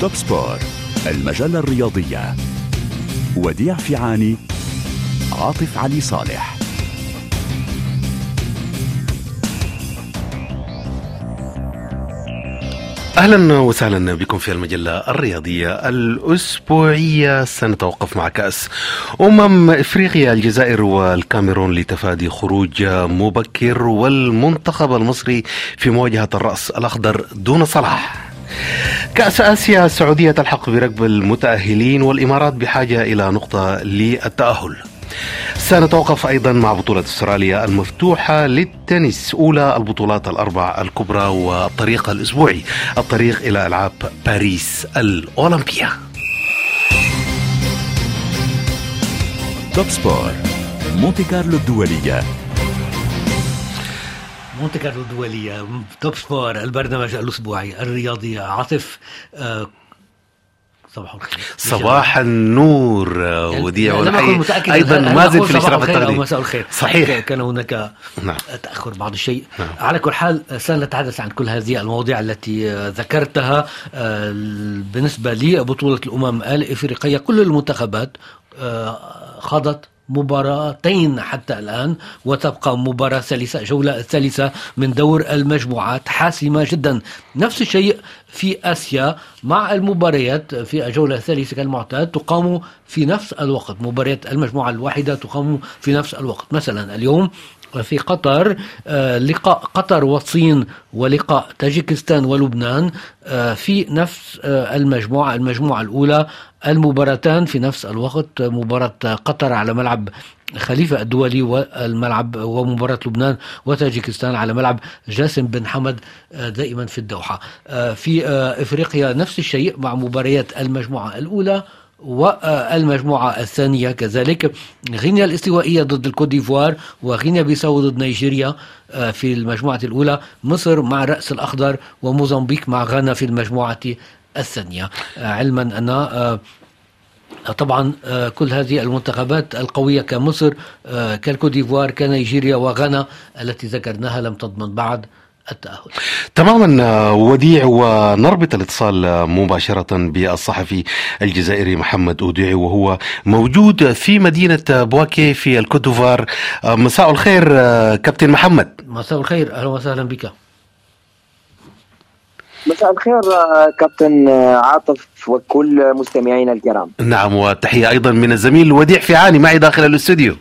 توب سبور المجلة الرياضية. وديع فيعاني عاطف علي صالح. أهلا وسهلا بكم في المجلة الرياضية الأسبوعية. سنتوقف مع كأس أمم إفريقيا الجزائر والكاميرون لتفادي خروج مبكر والمنتخب المصري في مواجهة الرأس الأخضر دون صلاح. كأس آسيا السعودية تلحق بركب المتأهلين والإمارات بحاجة إلى نقطة للتأهل. سنتوقف أيضا مع بطولة أستراليا المفتوحة للتنس أولى البطولات الأربع الكبرى والطريق الأسبوعي الطريق إلى ألعاب باريس الأولمبية. توب سبور مونتي كارلو الدولية. مونتي كارلو الدولية توب سبور البرنامج الأسبوعي الرياضي عاطف آه صباح الخير صباح النور وديع لم أكن متأكد أيضا هل ما زلت أقول في الاشراف التقليدي مساء الخير صحيح. كان هناك نعم. تأخر بعض الشيء نعم. على كل حال سنتحدث عن كل هذه المواضيع التي ذكرتها آه، بالنسبة لبطولة الأمم الإفريقية كل المنتخبات آه، خاضت مباراتين حتى الآن وتبقى مباراة ثالثة جولة الثالثة من دور المجموعات. حاسمة جدا. نفس الشيء في آسيا مع المباريات في الجولة الثالثة كالمعتاد تقام في نفس الوقت. مباريات المجموعة الواحدة تقام في نفس الوقت. مثلا اليوم في قطر آه، لقاء قطر والصين ولقاء تاجيكستان ولبنان آه، في نفس آه، المجموعة المجموعة الأولى المباراتان في نفس الوقت مباراة قطر على ملعب خليفة الدولي والملعب ومباراة لبنان وتاجيكستان على ملعب جاسم بن حمد دائما في الدوحة. في إفريقيا نفس الشيء مع مباريات المجموعة الأولى والمجموعة الثانية كذلك غينيا الاستوائية ضد الكوت ديفوار وغينيا بيساو ضد نيجيريا آه، في المجموعة الأولى مصر مع رأس الأخضر وموزمبيق مع غانا في المجموعة الثانية. آه، علما أن آه، طبعا كل هذه المنتخبات القوية كمصر كالكوت ديفوار كنيجيريا وغانا التي ذكرناها لم تضمن بعد. التأهل. تماما وديع ونربط الاتصال مباشرة بالصحفي الجزائري محمد أوديعي وهو موجود في مدينة بواكي في الكوتوفار مساء الخير كابتن محمد. مساء الخير أهلا وسهلا بك. مساء الخير كابتن عاطف وكل مستمعينا الكرام. نعم وتحية أيضا من الزميل وديع فيعاني معي داخل الاستوديو.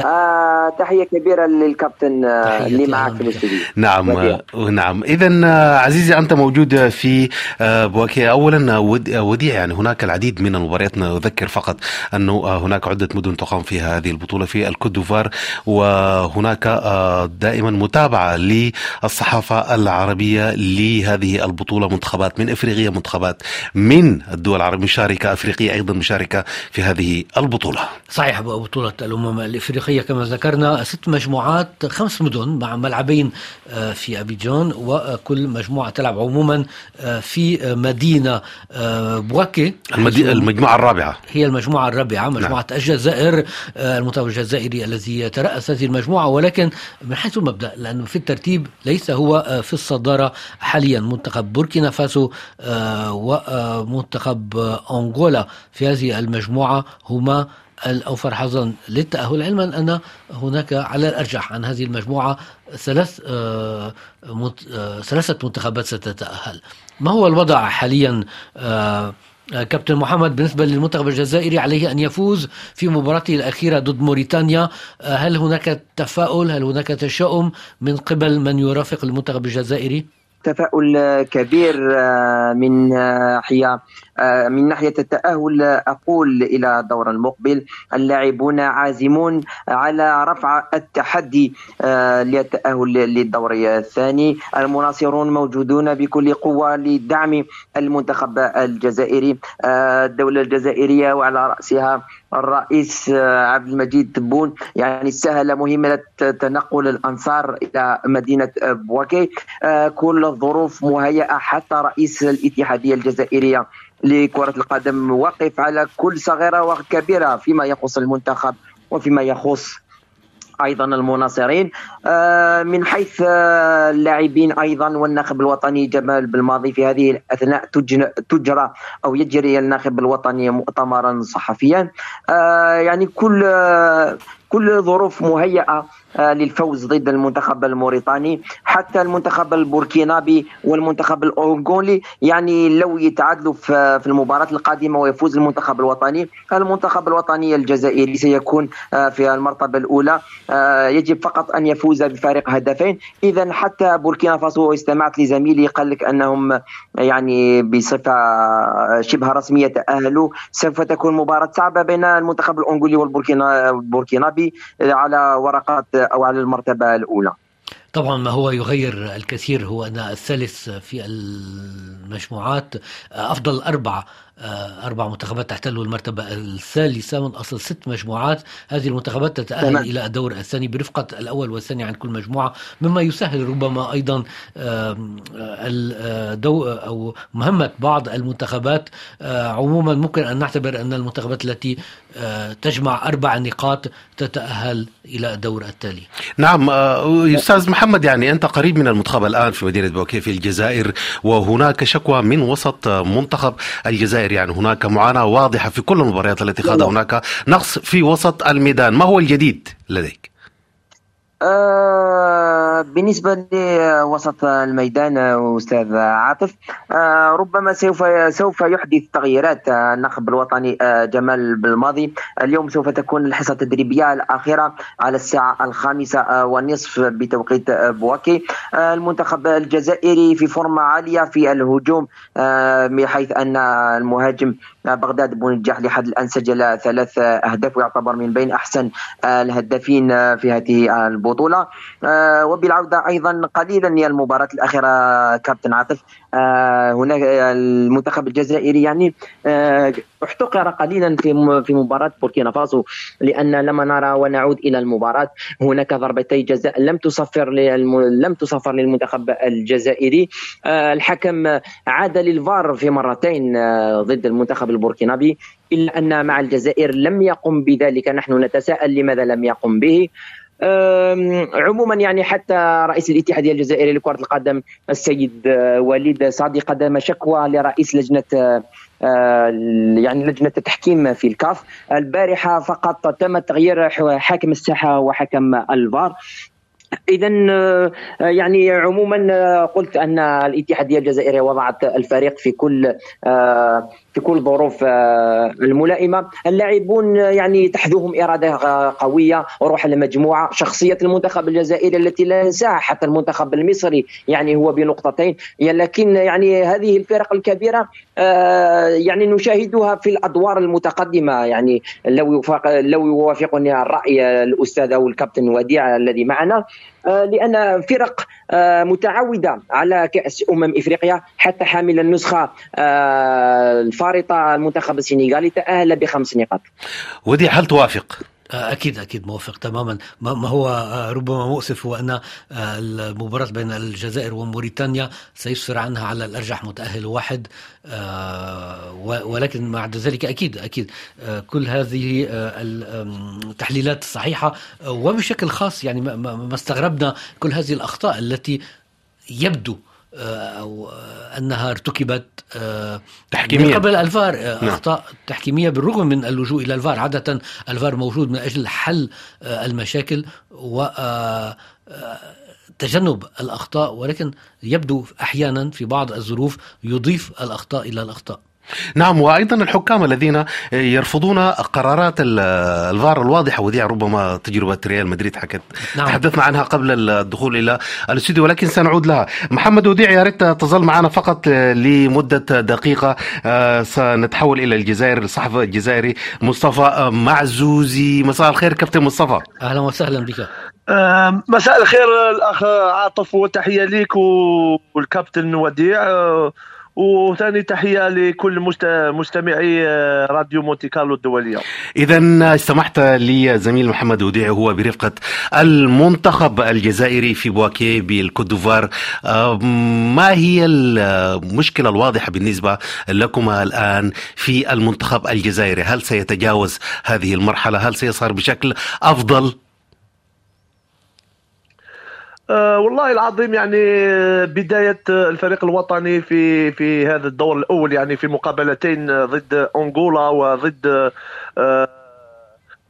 آه تحية كبيرة للكابتن آه، اللي معك في. الاستوديو نعم. آه، نعم اذا آه، عزيزي أنت موجود في بواكي آه، وديع يعني هناك العديد من المباريات نذكر فقط آه، هناك عدة مدن تقام فيها هذه البطولة في الكوت ديفوار وهناك دائما متابعة للصحافة العربية لهذه البطولة منتخبات من إفريقيا منتخبات من الدول العربية مشاركة إفريقية أيضا مشاركة في هذه البطولة صحيح بطولة الأمم الإفريقية كما ذكرنا ست مجموعات خمس مدن مع ملعبين آه، في أبيجان وكل مجموعة تلعب عموما آه، في آه، مدينة بواكي المجموعة الرابعة. هي المجموعة الرابعة مجموعة نعم. الجزائر المنتخب الجزائري الذي يترأس هذه المجموعة ولكن من حيث المبدأ لأنه في الترتيب ليس هو في الصدارة حاليا. منتخب بوركينا فاسو ومنتخب أنغولا في هذه المجموعة هما الأوفر حظا للتأهل. علما أن هناك على الأرجح عن هذه المجموعة ثلاث آه، آه، ثلاثة منتخبات ستتأهل. ما هو الوضع حاليا؟ آه، كابتن محمد بالنسبة للمنتخب الجزائري عليه أن يفوز في مباراته الأخيرة ضد موريتانيا. هل هناك تفاؤل؟ هل هناك تشاؤم من قبل من يرافق المنتخب الجزائري؟ تفاؤل كبير من آه، من ناحية التأهل آه، أقول إلى الدور المقبل اللاعبون عازمون على رفع التحدي آه، للتأهل للدور الثاني. المناصرون موجودون بكل قوة لدعم المنتخب الجزائري. آه، الدولة الجزائرية وعلى رأسها الرئيس آه، عبد المجيد تبون. يعني سهل مهمة تنقل الأنصار إلى مدينة آه، بواكي آه، كل الظروف مهيئة حتى رئيس الاتحادية الجزائرية. لكرة القدم وقف على كل صغيرة وكبيرة فيما يخص المنتخب وفيما يخص أيضا المناصرين. من حيث اللاعبين أيضا والناخب الوطني جمال بلماضي في هذه الأثناء تجرى أو يجري الناخب الوطني مؤتمرا صحفيا. يعني كل كل ظروف مهيئة آه، للفوز ضد المنتخب الموريتاني. حتى المنتخب البوركينابي والمنتخب الأنغولي يعني لو يتعادلوا في المباراة القادمة ويفوز المنتخب الوطني المنتخب الوطني الجزائري سيكون آه، في المرتبة الأولى. آه، يجب فقط أن يفوز بفارق هدفين. اذا حتى بوركينا فاسو استمعت لزميلي قال لك أنهم يعني بصفة شبه رسمية تاهلوا سوف تكون مباراة صعبة بين المنتخب الأنغولي والبوركينابي على ورقات أو على المرتبة الأولى. طبعا ما هو يغير الكثير هو أن الثالث في المجموعات أفضل أربعة أربع منتخبات تحتل المرتبة الثالثة من أصل ست مجموعات. هذه المنتخبات تتأهل تمام. إلى الدور الثاني برفقة الأول والثاني عن كل مجموعة مما يسهل ربما أيضا الدو أو مهمة بعض المنتخبات. آه، عموما ممكن أن نعتبر أن المنتخبات التي آه، تجمع أربع نقاط تتأهل إلى الدور التالي. نعم أستاذ محمد يعني أنت قريب من المنتخب الآن في مدينة بوكيه في الجزائر وهناك شكوى من وسط منتخب الجزائر. يعني هناك معاناة واضحة في كل المباريات التي خاضها. هناك نقص في وسط الميدان. ما هو الجديد لديك؟ آه بالنسبة لوسط الميدان أستاذ عاطف آه ربما سوف سوف يحدث تغييرات النخب الوطني آه جمال بالماضي. اليوم سوف تكون الحصة التدريبية الأخيرة على الساعة الخامسة آه، والنصف بتوقيت بواكي آه، المنتخب الجزائري في فورمة عالية في الهجوم آه، بحيث أن المهاجم بغداد بونجاح لحد الآن سجل ثلاث أهداف ويعتبر من بين أحسن الهدافين في هذه البطولة. آه، وبالعودة أيضا قليلا هي المباراة الأخيرة كابتن عاطف. آه، هناك المنتخب الجزائري يعني آه، احتقر قليلا في في مباراة بوركينا فاسو لأن لما نرى ونعود إلى المباراة. هناك ضربتي جزاء لم تصفر لم تصفر للمنتخب الجزائري. الحكم عاد للفار في مرتين ضد المنتخب البوركينابي. إلا أن مع الجزائر لم يقم بذلك نحن نتساءل لماذا لم يقم به. عموما يعني حتى رئيس الاتحادية الجزائري لكرة القدم السيد آه، وليد صادي قدم شكوى لرئيس لجنة آه، آه، يعني لجنة التحكيم في الكاف. البارحة فقط تم تغيير حاكم الساحة وحكم الفار. اذا آه، يعني عموما آه، قلت أن الاتحادية الجزائرية وضعت الفريق في كل آه، في كل ظروف الملائمة. اللاعبون يعني تحذوهم إرادة قوية روح المجموعة. شخصية المنتخب الجزائري التي لا ننساها حتى المنتخب المصري يعني هو بنقطتين. لكن يعني هذه الفرق الكبيرة يعني نشاهدها في الأدوار المتقدمة. يعني لو يوافق لو يوافقني الرأي الأستاذ أو الكابتن وديع الذي معنا. آه، لأن فرق آه، متعودة على كأس أمم إفريقيا حتى حامل النسخة آه، الفارطة المنتخب السنغالي تأهل بخمس نقاط. ودي هل توافق؟ أكيد أكيد موافق تماما. ما هو ربما مؤسف هو أن المباراة بين الجزائر وموريتانيا سيسفر عنها على الأرجح متأهل واحد آه، ولكن مع ذلك أكيد أكيد آه، كل هذه آه، التحليلات الصحيحه وبشكل خاص يعني ما استغربنا كل هذه الأخطاء التي يبدو أو أنها ارتكبت تحكيميا قبل الفار نعم. أخطاء تحكيمية بالرغم من اللجوء إلى الفار. عادة الفار موجود من أجل حل المشاكل و تجنب الأخطاء ولكن يبدو أحيانا في بعض الظروف يضيف الأخطاء إلى الأخطاء. نعم وأيضا الحكام الذين يرفضون قرارات الفار الواضحة ودي ربما تجربة ريال مدريد حكت نعم. تحدثنا عنها قبل الدخول إلى الاستوديو ولكن سنعود لها. محمد وديع يا ريت تظل معنا فقط لمدة دقيقة. آه، سنتحول إلى الجزائر الصحفي الجزائري مصطفى معزوزي. مساء الخير كابتن مصطفى. أهلا وسهلا بك. مساء الخير الأخ عاطف وتحيه لك والكابتن وديع. وثاني تحية لكل مستمعي راديو مونتي كارلو الدولية. اذا استمحت لي زميل محمد وديع هو برفقة المنتخب الجزائري في بواكي بالكودوفار ما هي المشكلة الواضحة بالنسبة لكما الآن في المنتخب الجزائري؟ هل سيتجاوز هذه المرحلة؟ هل سيصار بشكل أفضل أه والله العظيم يعني بداية الفريق الوطني في في هذا الدور الأول يعني في مقابلتين ضد أنغولا وضد أه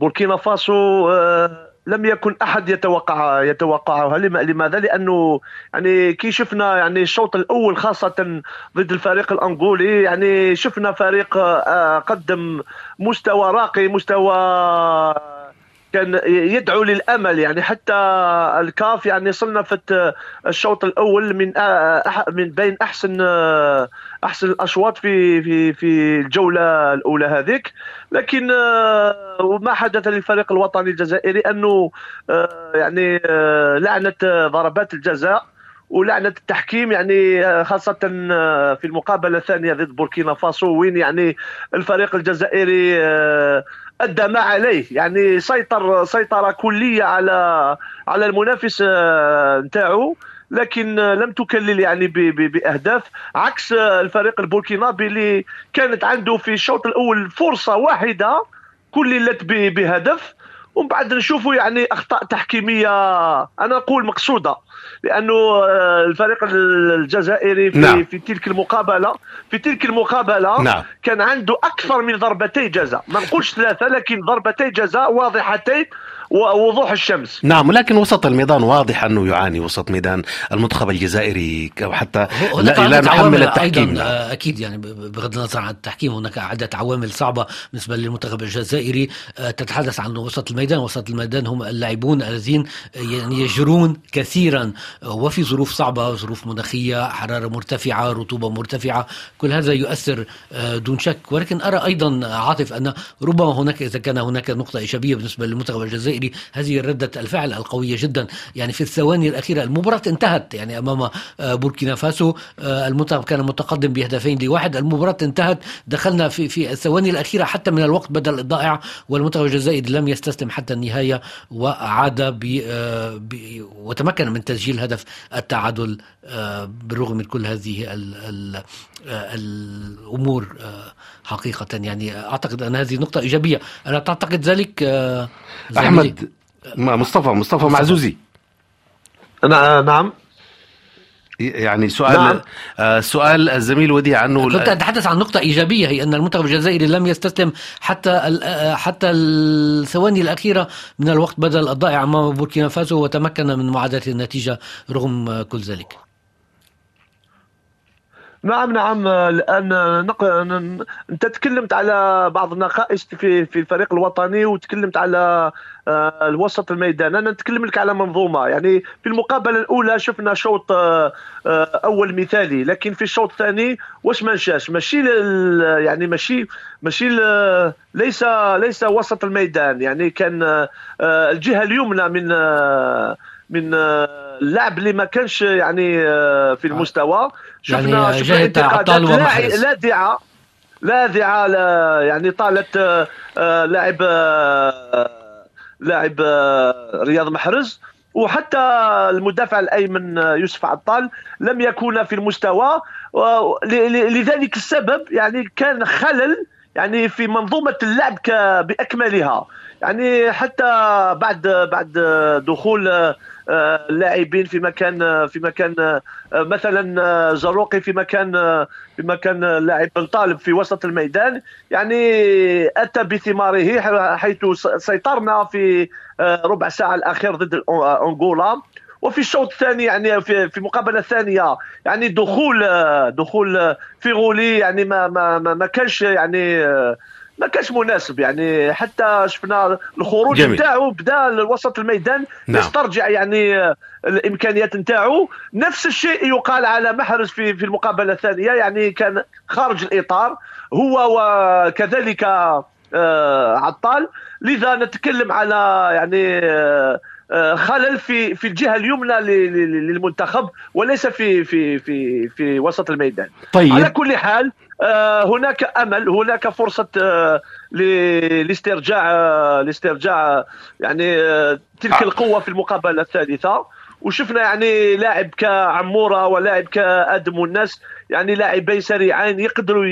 بوركينا فاسو أه لم يكن أحد يتوقع يتوقعها لماذا؟ لأنه يعني كي شفنا يعني الشوط الأول خاصة ضد الفريق الأنغولي يعني شفنا فريق قدم مستوى راقي مستوى كان يدعو للأمل يعني حتى الكاف يعني صنفت الشوط الأول من من بين أحسن أحسن الأشواط في في في الجولة الأولى هذيك. لكن وما حدث للفريق الوطني الجزائري أنه يعني لعنة ضربات الجزاء ولعنة التحكيم يعني خاصة في المقابلة الثانية ضد بوركينا فاسو وين يعني الفريق الجزائري ادى ما عليه. يعني سيطر سيطرة كلية على على المنافس آه، نتاعو لكن لم تكلل يعني بأهداف عكس الفريق البوركينابي اللي كانت عنده في الشوط الأول فرصة واحدة كللت بهدف ومن بعد نشوفوا يعني أخطاء تحكيمية أنا أقول مقصودة لأنه آه، الفريق الجزائري في, نعم. في تلك المقابلة في تلك المقابلة نعم. كان عنده أكثر من ضربتي جزاء ما نقولش ثلاثة لكن ضربتي جزاء واضحتين ووضوح الشمس. نعم لكن وسط الميدان واضح أنه يعاني وسط ميدان المنتخب الجزائري حتى لا, لا نحمل التحكيم أيضا نعم. أكيد يعني بغض النظر عن التحكيم هناك عدة عوامل صعبة بالنسبة للمنتخب الجزائري. آه، تتحدث عن وسط الميدان وسط الميدان هم اللاعبون الذين يعني يجرون كثيرا. وفي ظروف صعبة ظروف مناخية حرارة مرتفعة رطوبة مرتفعة. كل هذا يؤثر آه، دون شك. ولكن أرى أيضا عاطف أن ربما هناك إذا كان هناك نقطة إيجابية بالنسبة للمنتخب الجزائري الجزائري هذه ردة الفعل القوية جدا. يعني في الثواني الأخيرة المباراة انتهت. يعني أمام آه، بوركينا فاسو آه، المنتخب كان متقدم بهدفين لواحد. المباراة انتهت. دخلنا في في الثواني الأخيرة حتى من الوقت بدل الضائع والمنتخب الجزائري لم يستسلم حتى النهاية وعاد آه، ب وتمكن من تسجيل هدف التعادل بالرغم من كل هذه ال ال الأمور حقيقة. يعني أعتقد أن هذه نقطة إيجابية. ألا تعتقد ذلك احمد مصطفى مصطفى معزوزي نعم يعني سؤال نعم. آه سؤال الزميل وديع عنه كنت أتحدث عن نقطة إيجابية هي أن المنتخب الجزائري لم يستسلم حتى آه، حتى الثواني الأخيرة من الوقت بدل الضائع أمام بوركينا فاسو وتمكن من معادلة النتيجة رغم كل ذلك. نعم نعم الان نق... أنت تكلمت على بعض النقائص في في الفريق الوطني وتكلمت على آه، الوسط الميدان. أنا نتكلم لك على منظومة. يعني في المقابلة الأولى شفنا شوط آه، آه، أول مثالي. لكن في الشوط الثاني واش ما مشاش ماشي يعني ماشي ماشي ليس ليس وسط الميدان. يعني كان الجهة اليمنى من من اللاعب اللي ما كانش يعني في المستوى. شفنا يعني شفنا انتقادات. لاذعه لاذعه يعني طالت لاعب لاعب رياض محرز. وحتى المدافع الأيمن يوسف عطال لم يكون في المستوى. لذلك السبب يعني كان خلل يعني في منظومة اللعب بأكملها. يعني حتى بعد بعد دخول اللاعبين في مكان في مكان مثلا زروقي في مكان في مكان لاعب بن طالب في وسط الميدان. يعني أتى بثماره حيث سيطرنا في ربع ساعة الأخير ضد أنغولا. وفي الشوط الثاني يعني في في المقابلة الثانية يعني دخول دخول فيغولي يعني ما ما ما كانش يعني ما كانش مناسب يعني حتى شفنا الخروج نتاعو بدا لوسط الميدان نعم. يسترجع يعني الإمكانيات نتاعو. نفس الشيء يقال على محرز في في المقابلة الثانية يعني كان خارج الإطار هو وكذلك آه عطال. لذا نتكلم على يعني آه خلل في في الجهة اليمنى للمنتخب وليس في في في في وسط الميدان. طيب. على كل حال آه، هناك أمل هناك فرصة آه، لاسترجاع آه، لاسترجاع يعني تلك القوة في المقابلة الثالثة. وشفنا يعني لاعب كعمورة ولاعب كأدم والناس يعني لاعبين سريعين يقدروا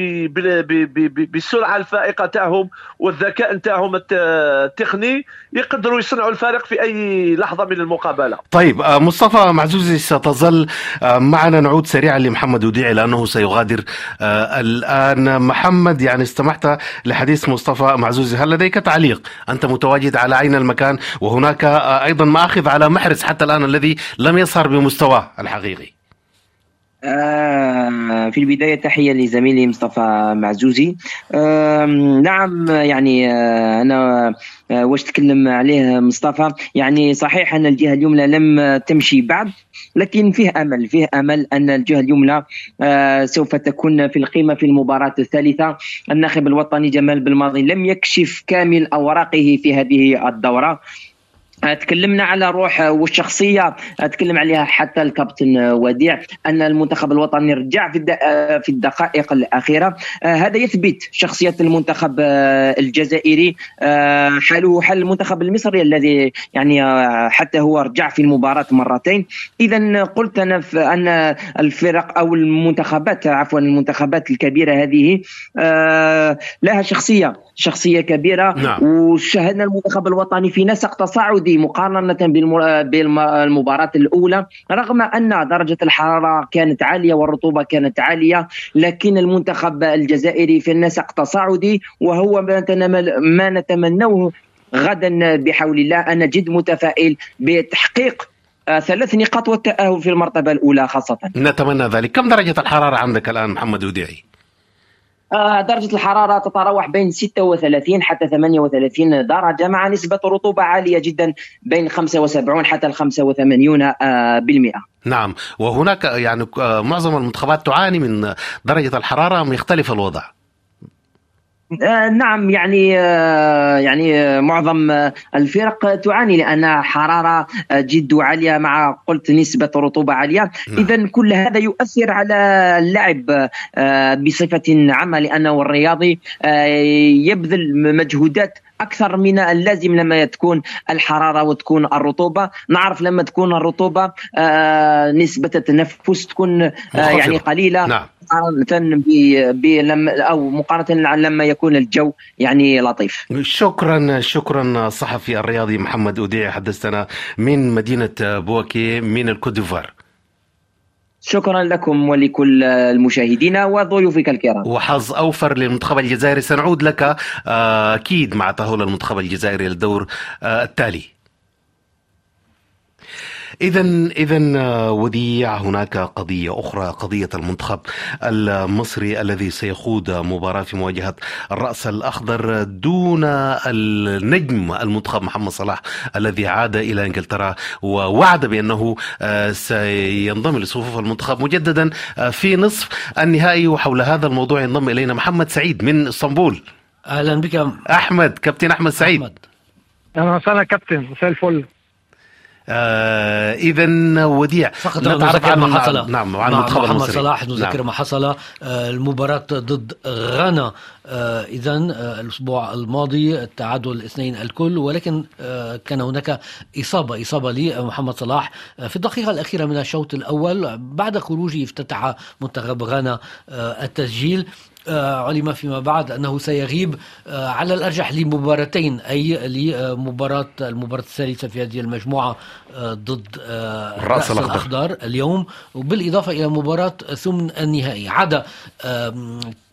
بالسرعه الفائقة تاعهم والذكاء نتاعهم التقني يقدروا يصنعوا الفارق في أي لحظة من المقابلة. طيب آه، مصطفى معزوزي ستظل آه، معنا نعود سريعا لمحمد وديعي لأنه سيغادر آه، الآن محمد يعني استمعت لحديث مصطفى معزوزي هل لديك تعليق؟ أنت متواجد على عين المكان وهناك أيضا مآخذ على محرز حتى الآن الذي لم يظهر بمستواه الحقيقي. آه، في البداية تحية لزميلي مصطفى معزوزي. نعم يعني آه، أنا آه، واش تكلم عليه مصطفى؟ يعني صحيح أن الجهة اليمنى لم تمشي بعد لكن فيه أمل فيه أمل أن الجهة اليمنى سوف تكون في القمه في المباراة الثالثة. الناخب الوطني جمال بالماضي لم يكشف كامل أوراقه في هذه الدورة. تكلمنا على روح والشخصية تكلم عليها حتى الكابتن وديع أن المنتخب الوطني رجع في في الدقائق الأخيرة. هذا يثبت شخصية المنتخب الجزائري. حاله حال المنتخب المصري الذي يعني حتى هو رجع في المباراة مرتين. اذا قلت أنا أن الفرق أو المنتخبات عفوا المنتخبات الكبيرة هذه لها شخصية شخصية كبيرة. نعم. وشاهدنا المنتخب الوطني في نسق تصاعدي مقارنة بالمباراة الأولى رغم أن درجة الحرارة كانت عالية والرطوبة كانت عالية لكن المنتخب الجزائري في النسق تصاعدي وهو ما نتمنوه غدا بحول الله. أنا جد متفائل بتحقيق آه، ثلاث نقاط والتأهل في المرتبة الأولى خاصة. نتمنى ذلك. كم درجة الحرارة عندك الآن محمد وديعي؟ آه، درجة الحرارة تتراوح بين 36 حتى 38 درجة مع نسبة رطوبة عالية جدا بين 75 حتى ال 85 آه، بالمئة. نعم. وهناك يعني آه، معظم المنتخبات تعاني من درجة الحرارة يختلف الوضع؟ آه، نعم يعني آه، يعني آه، معظم الفرق تعاني لأن حرارة جد عالية مع قلت نسبة رطوبة عالية نعم. اذا كل هذا يؤثر على اللعب بصفة عامة لأنه الرياضي يبذل مجهودات أكثر من اللازم لما تكون الحرارة وتكون الرطوبة نعرف لما تكون الرطوبة نسبة التنفس تكون يعني قليلة نعم. مقارنة ب أو مقارنة لما يكون الجو يعني لطيف. شكرا شكرا الصحفي الرياضي محمد أوديع حدثنا من مدينة بواكي من الكوت ديفوار. شكرا لكم ولكل المشاهدين وضيوفك الكرام وحظ أوفر للمنتخب الجزائري سنعود لك آه، أكيد مع تاهل المنتخب الجزائري للدور آه، التالي إذا إذا آه، وديع هناك قضية أخرى قضية المنتخب المصري الذي سيخوض مباراة في مواجهة الرأس الأخضر دون النجم المنتخب محمد صلاح الذي عاد إلى إنجلترا ووعد بأنه آه، سينضم لصفوف المنتخب مجددا آه، في نصف النهائي وحول هذا الموضوع ينضم إلينا محمد سعيد من إسطنبول. أهلا بك أحمد كابتن أحمد سعيد. أهلا وسهلا كابتن. مساء الفل. آه اذا وديع. فقط نتعرف عن ما حصل. نعم عن مع محمد صلاح نذكر نعم. ما حصل. آه المباراة ضد غانا. آه اذا آه الأسبوع الماضي التعادل الاثنين الكل ولكن آه كان هناك إصابة إصابة لمحمد صلاح. آه في الدقيقة الأخيرة من الشوط الأول بعد خروجه افتتح منتخب غانا التسجيل. علم فيما بعد أنه سيغيب على الأرجح لمباراتين أي لمباراة المباراة الثالثة في هذه المجموعة آه، ضد الراس الأخضر. اليوم وبالإضافة إلى مباراة ثمن النهائي. عدا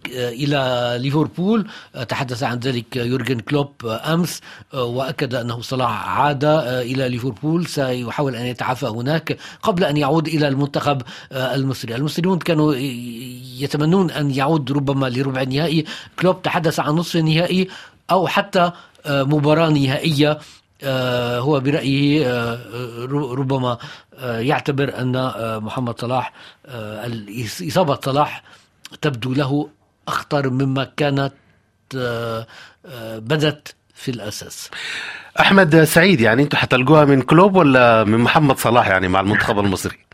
إلى ليفربول. تحدث عن ذلك يورجن كلوب أمس وأكد أنه صلاح عاد إلى ليفربول. سيحاول أن يتعافى هناك قبل أن يعود إلى المنتخب المصري. المصريون كانوا يتمنون أن يعود ربما لربع النهائي. كلوب تحدث عن نصف النهائي أو حتى مباراة نهائية. هو برأيه ربما يعتبر أن محمد صلاح إصابة صلاح تبدو له أخطر مما كانت آه، آه، بدت في الأساس. أحمد سعيد يعني أنتم حتلقوها من كلوب ولا من محمد صلاح يعني مع المنتخب المصري؟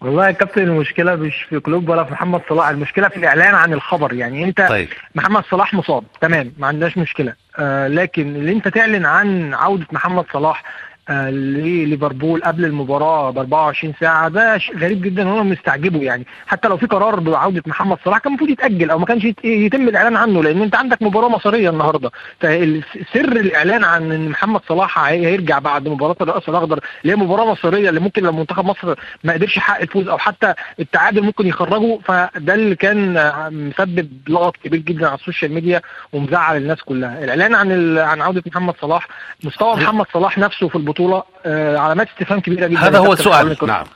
والله يا كابتن المشكلة مش في كلوب ولا في محمد صلاح المشكلة في الإعلان عن الخبر يعني أنت طيب. محمد صلاح مصاب تمام ما عندناش مشكلة آه لكن اللي أنت تعلن عن عودة محمد صلاح لليفربول قبل المباراة ب 24 ساعة. ده غريب جدا وأنا مستعجبه يعني. حتى لو في قرار بعودة محمد صلاح كان المفروض يتأجل أو ما كانش يتم الإعلان عنه لأن أنت عندك مباراة مصريه النهارده. فسر الإعلان عن إن محمد صلاح هيرجع بعد مباراة الرأس الأخضر اللي هي مباراة مصريه اللي ممكن لو منتخب مصر ما قدرش يحقق الفوز أو حتى التعادل ممكن يخرجه. فده اللي كان مسبب لغط كبير جدا على ال social media ومزعل الناس كلها. الإعلان عن عن عودة محمد صلاح مستوى محمد صلاح نفسه في البطولة آه، علامات استفهام كبيره جدا. هذا هو السؤال نعم.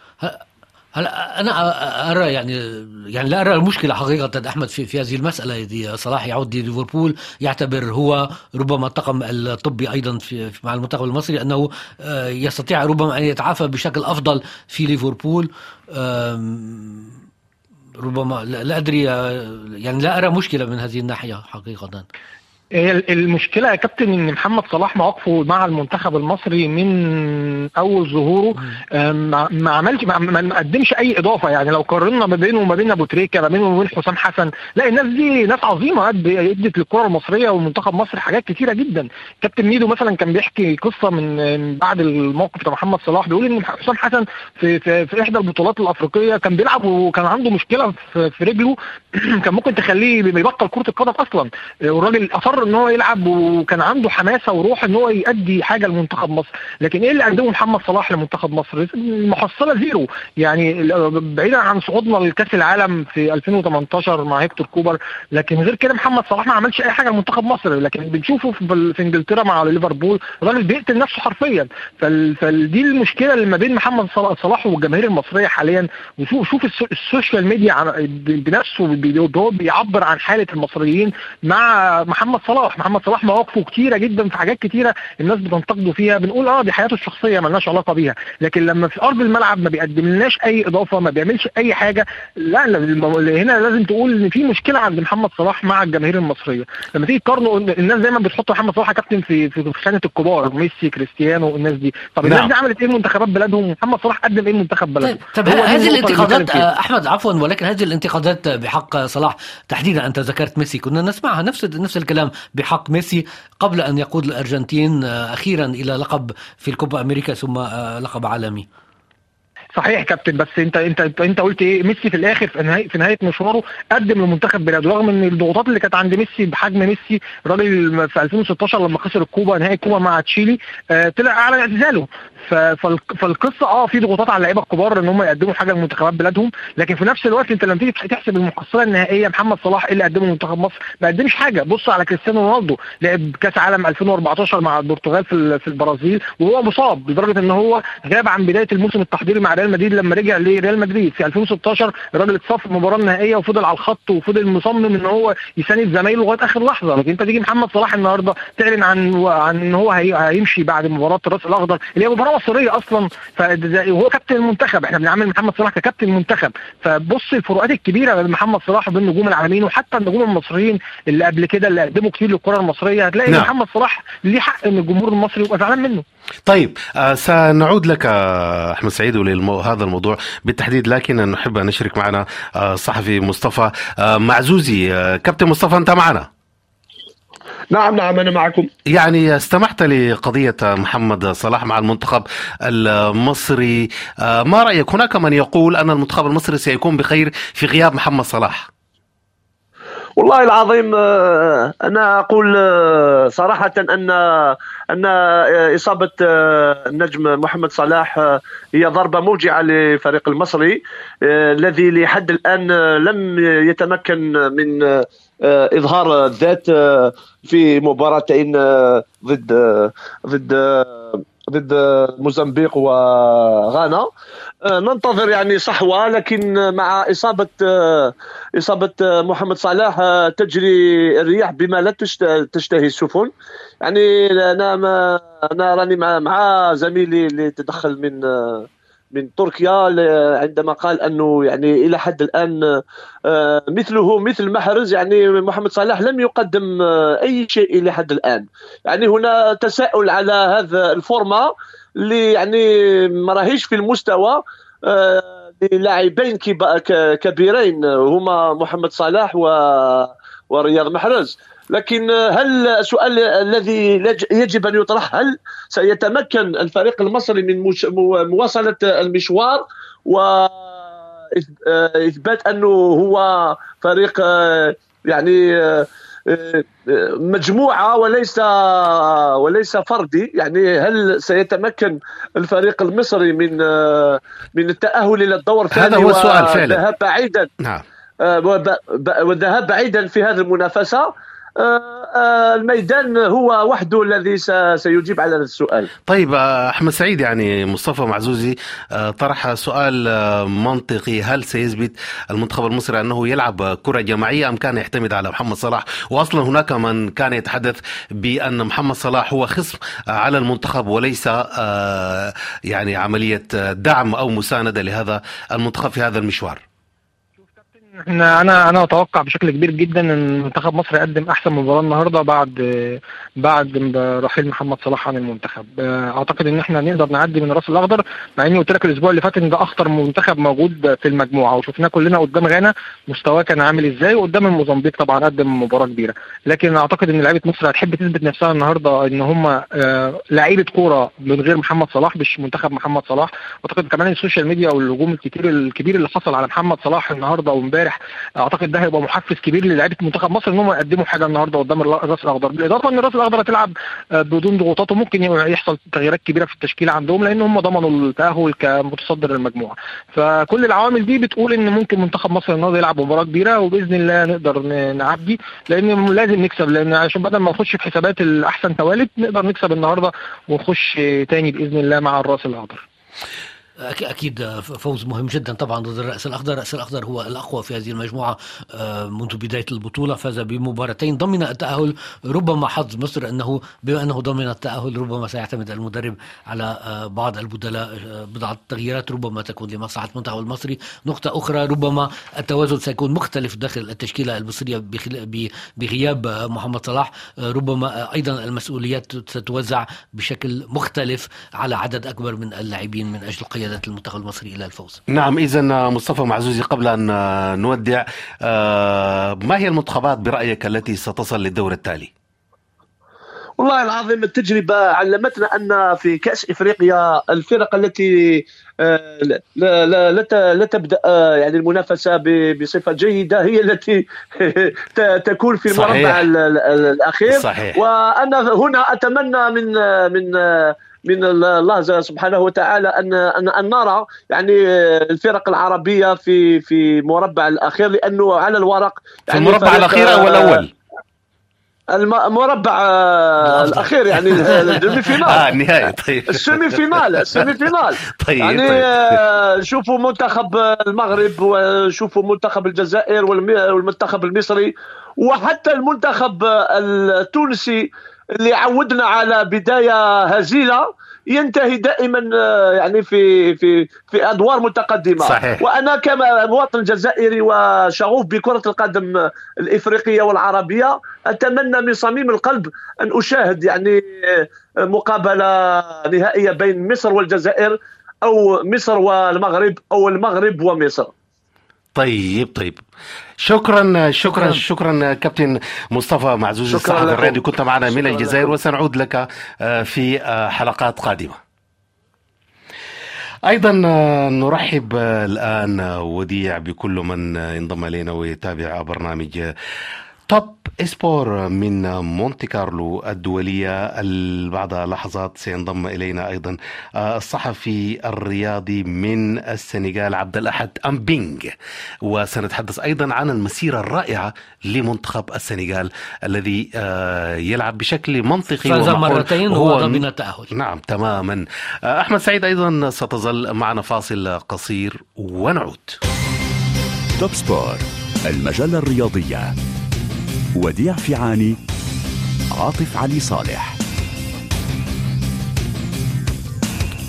هلا أنا أرى يعني يعني لا أرى المشكلة حقيقة أحمد في في هذه المسألة دي. صلاح يعود ليفربول يعتبر هو ربما الطاقم الطبي أيضا في مع المنتخب المصري أنه آه، يستطيع ربما أن يتعافى بشكل أفضل في ليفربول. ربما لا أدري آه، يعني لا أرى مشكلة من هذه الناحية حقيقة. المشكلة يا كابتن إن محمد صلاح مواقفه مع المنتخب المصري من أول ظهوره ما عملش ما قدمش أي إضافة يعني. لو قارنا ما بينه وما بين أبو تريكة ما بينه وما بين حسام حسن لا الناس دي ناس عظيمة ادت للكرة المصرية ومنتخب مصر حاجات كتيرة جدا. كابتن ميدو مثلا كان بيحكي قصة من بعد الموقف بتاع محمد صلاح بيقول إن حسام حسن في, في, في إحدى البطولات الأفريقية كان بيلعب وكان عنده مشكلة في, في رجله كان ممكن تخليه بيبطل كرة القدم أصلا. والراجل اصر إن هو يلعب وكان عنده حماسة وروح إن هو يؤدي حاجة لمنتخب مصر. لكن إيه اللي قدمه محمد صلاح لمنتخب مصر؟ المحصله zero. يعني بعيدا عن صعودنا لكأس العالم في 2018 مع هيكتور كوبر لكن غير كده محمد صلاح ما عملش أي حاجة لمنتخب مصر. لكن بنشوفه في إنجلترا مع ليفربول الراجل بيقتل نفسه حرفيا. فدي المشكلة اللي ما بين محمد صلاح والجماهير المصرية حاليا. وشوف شوف ال social media بنفسه بيعبر عن حالة المصريين مع محمد صلاح محمد صلاح مواقفه كتيرة جدا في حاجات كتيرة الناس بتنتقده فيها بنقول آه دي حياته الشخصية مالناش علاقة بيها لكن لما في أرض الملعب ما بيقدملناش أي إضافة ما بيعملش أي حاجة لا هنا لازم تقول إن في مشكلة عند محمد صلاح مع الجماهير المصرية. لما تيجي تقارنه الناس دايما بتحط محمد صلاح كابتن في في خانة الكبار ميسي كريستيانو والناس دي. طب الناس نعم. دي عملت إيه منتخبات بلادهم محمد صلاح قدم إيه منتخب بلده طيب, طيب هذه الانتقادات أحمد عفوا ولكن هذه الانتقادات بحق صلاح تحديدا أنت ذكرت ميسي كنا نسمعها نفس نفس الكلام. بحق ميسي قبل أن يقود الأرجنتين آه، أخيرا إلى لقب في الكوبا أمريكا ثم آه، لقب عالمي. صحيح كابتن بس أنت أنت أنت قلت إيه؟ ميسي في الآخر في نهاية في نهاية مشواره قدم لمنتخب بلاده رغم إن الضغوطات اللي كانت عند ميسي بحجم ميسي الراجل في 2016 لما خسر الكوبا نهائي الكوبا مع تشيلي آه طلع اعلن اعتزاله. فالقصة آه في ضغوطات على اللعيبة الكبار ان هم يقدموا حاجة لمنتخبات بلادهم لكن في نفس الوقت انت لما تيجي تحسب المحصلة النهائية محمد صلاح إيه اللي قدمه لمنتخب مصر ما قدمش حاجة. بص على كريستيانو رونالدو لعب كأس عالم 2014 مع البرتغال في في البرازيل وهو مصاب لدرجة ان هو غاب عن بداية الموسم التحضيري مع ريال مدريد لما رجع لريال مدريد. في 2016 الراجل اتصاب في المباراه النهائيه وفضل على الخط وفضل مصمم ان هو يساند زمايله لغاية آخر لحظة. لكن انت تيجي محمد صلاح النهارده تعلن عن عن ان هو هيمشي بعد مباراة الراس الأخضر اللي هي مباراة مصريه أصلا وهو كابتن المنتخب إحنا بنعمل محمد صلاح ككابتن المنتخب. فبص الفروقات الكبيرة بين محمد صلاح وبين النجوم العالميين وحتى النجوم المصريين اللي قبل كده اللي قدموا كتير للكرة المصرية هتلاقي نعم. محمد صلاح ليه حق إن الجمهور المصري يبقى زعلان منه. طيب آه سنعود لك آه أحمد سعيد ولهذا الموضوع بالتحديد لكن نحب أن نشرك معنا آه صحفي مصطفى آه معزوزي. آه كابتن مصطفى أنت معنا؟ نعم نعم أنا معكم. يعني استمعت لقضية محمد صلاح مع المنتخب المصري. آه، ما رأيك؟ هناك من يقول أن المنتخب المصري سيكون بخير في غياب محمد صلاح. والله العظيم آه، أنا أقول آه، صراحة أن أن إصابة النجم محمد صلاح هي ضربة موجعة للفريق المصري الذي لحد الآن لم يتمكن من إظهار الذات آه، في مباراتين آه، ضد ضد ضد موزمبيق وغانا. ننتظر يعني صحوة لكن مع إصابة إصابة محمد صلاح تجري الرياح بما لا تشتهي السفن. يعني أنا ما أنا راني مع مع زميلي اللي تدخل من من تركيا عندما قال أنه يعني إلى حد الآن آه، مثله مثل محرز يعني محمد صلاح لم يقدم آه، أي شيء إلى حد الآن. يعني هنا تساؤل على هذا الفورما اللي يعني ما راهيش في المستوى آه، للاعبين كبيرين هما محمد صلاح و ورياض محرز. لكن هل السؤال الذي يجب أن يطرح هل سيتمكن الفريق المصري من مواصلة المشوار واثبات أنه هو فريق يعني مجموعة وليس وليس فردي؟ يعني هل سيتمكن الفريق المصري من من التأهل إلى الدور الثاني هذا هو السؤال فعلا. بعيدا؟ نعم. والذهاب بعيدا في هذه المنافسة؟ آه، آه، الميدان هو وحده الذي سيجيب على السؤال. طيب آه، أحمد سعيد يعني مصطفى معزوزي طرح سؤال منطقي. هل سيثبت المنتخب المصري أنه يلعب كرة جماعية أم كان يعتمد على محمد صلاح؟ واصلا هناك من كان يتحدث بأن محمد صلاح هو خصم على المنتخب وليس يعني عملية دعم أو مساندة لهذا المنتخب في هذا المشوار. إحنا أنا أنا أتوقع بشكل كبير جدا إن منتخب مصر يقدم أحسن مباراة النهارده بعد بعد رحيل محمد صلاح عن المنتخب. أعتقد إن إحنا نقدر نعدي من الراس الأخضر مع إني قلت لك الأسبوع اللي فات إن ده أخطر منتخب موجود في المجموعة وشفناه كلنا قدام غانا مستواه كان عامل إزاي وقدام الموزمبيق طبعا قدم مباراة كبيرة. لكن أعتقد إن لعيبة مصر هتحب تثبت نفسها النهارده إن هم آه، لعيبة كورة من غير محمد صلاح مش منتخب محمد صلاح. أعتقد كمان ال social media والهجوم الكتير الكبير اللي حصل على محمد صلاح النهارده وامبارح أعتقد ده هيبقى محفز كبير للاعيبة منتخب مصر إن هم يقدموا حاجة النهارده قدام الراس الأخضر. بالاضافه إن الراس الأخضر هتلعب آه، بدون ضغوطات وممكن يحصل تغييرات كبيرة في التشكيله عندهم لأن هم ضمنوا التأهل كمتصدر المجموعه فكل العوامل دي بتقول إن ممكن منتخب مصر النهارده يلعب مباراة كبيرة وبإذن الله نقدر نعدي لأن لازم نكسب لأن عشان بدل ما نخش في حسابات الأحسن توالد نقدر نكسب النهارده ونخش تاني بإذن الله مع الرأس الأخضر. أكيد فوز مهم جدا طبعا ضد الرأس الأخضر، الرأس الأخضر هو الأقوى في هذه المجموعة آه، منذ بداية البطولة، فاز بمباراتين ضمن التأهل، ربما حظ مصر أنه بما أنه ضمن التأهل ربما سيعتمد المدرب على آه، بعض البدلاء آه، بضعه تغييرات ربما تكون لمصلحه المنتخب المصري، نقطة أخرى ربما التوازن سيكون مختلف داخل التشكيلة المصرية بغياب محمد صلاح، ربما أيضا المسؤوليات ستوزع بشكل مختلف على عدد أكبر من اللاعبين من أجل قيادة قيادة المنتخب المصري إلى الفوز نعم إذا مصطفى معزوزي قبل أن نودع آه، ما هي المنتخبات برأيك التي ستصل للدور التالي؟ والله العظيم التجربة علمتنا أن في كأس إفريقيا الفرق التي آه، لا لا لا, لا تبدأ آه، يعني المنافسة بصفة جيدة هي التي تكون في المربع الأخير صحيح. وأنا هنا أتمنى من من من الله سبحانه وتعالى ان ان, أن نرى يعني الفرق العربية في في مربع الأخير لأنه على الورق يعني في المربع الأخير أو الأول؟ المربع الأخير يعني ال demi-finale آه النهائي طيب. ال semi-final ال semi-final طيب يعني طيب. آه، شوفوا منتخب المغرب وشوفوا منتخب الجزائر والمنتخب المصري وحتى المنتخب التونسي. اللي عودنا على بداية هزيلة ينتهي دائما آه، يعني في في في أدوار متقدمة صحيح. وأنا كما مواطن جزائري وشغوف بكرة القدم الإفريقية والعربية أتمنى من صميم القلب أن أشاهد يعني آه، مقابلة نهائية بين مصر والجزائر أو مصر والمغرب أو المغرب ومصر طيب طيب. شكرا شكرا شكرا كابتن مصطفى معزوز الصحفي الرياضي كنت معنا من الجزائر وسنعود لك آه، في آه، حلقات قادمة. أيضا آه، نرحب الآن وديع بكل من انضم إلينا ويتابع برنامج Top Sport من مونتي كارلو الدولية. بعد لحظات سينضم إلينا أيضا آه، الصحفي الرياضي من السنغال عبد الأحد أمبينج وسنتحدث أيضا عن المسيرة الرائعة لمنتخب السنغال الذي آه، يلعب بشكل منطقي فاز مرتين وهو ضمن التأهل نعم تماما. آه، أحمد سعيد أيضا ستظل معنا فاصل قصير ونعود. Top Sport المجلة الرياضية. وديع فيعاني عاطف علي صالح.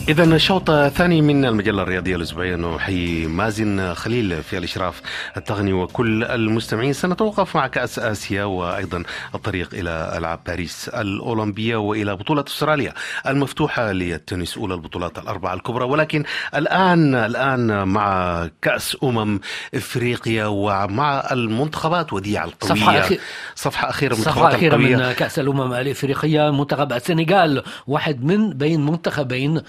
إذا الشوط الثاني من المجلة الرياضية الأسبوعية نحيي مازن خليل في الإشراف التقني وكل المستمعين. سنتوقف مع كأس آسيا وأيضا الطريق إلى ألعاب باريس الأولمبية وإلى بطولة أستراليا المفتوحة للتنس أولى البطولات الأربعة الكبرى. ولكن الآن الآن مع كأس أمم إفريقيا ومع المنتخبات وديع القوية. صفحة أخيرة. صفحة أخيرة من صفحة أخيرة القوية. من كأس الأمم الإفريقية منتخب السنغال واحد من بين منتخبين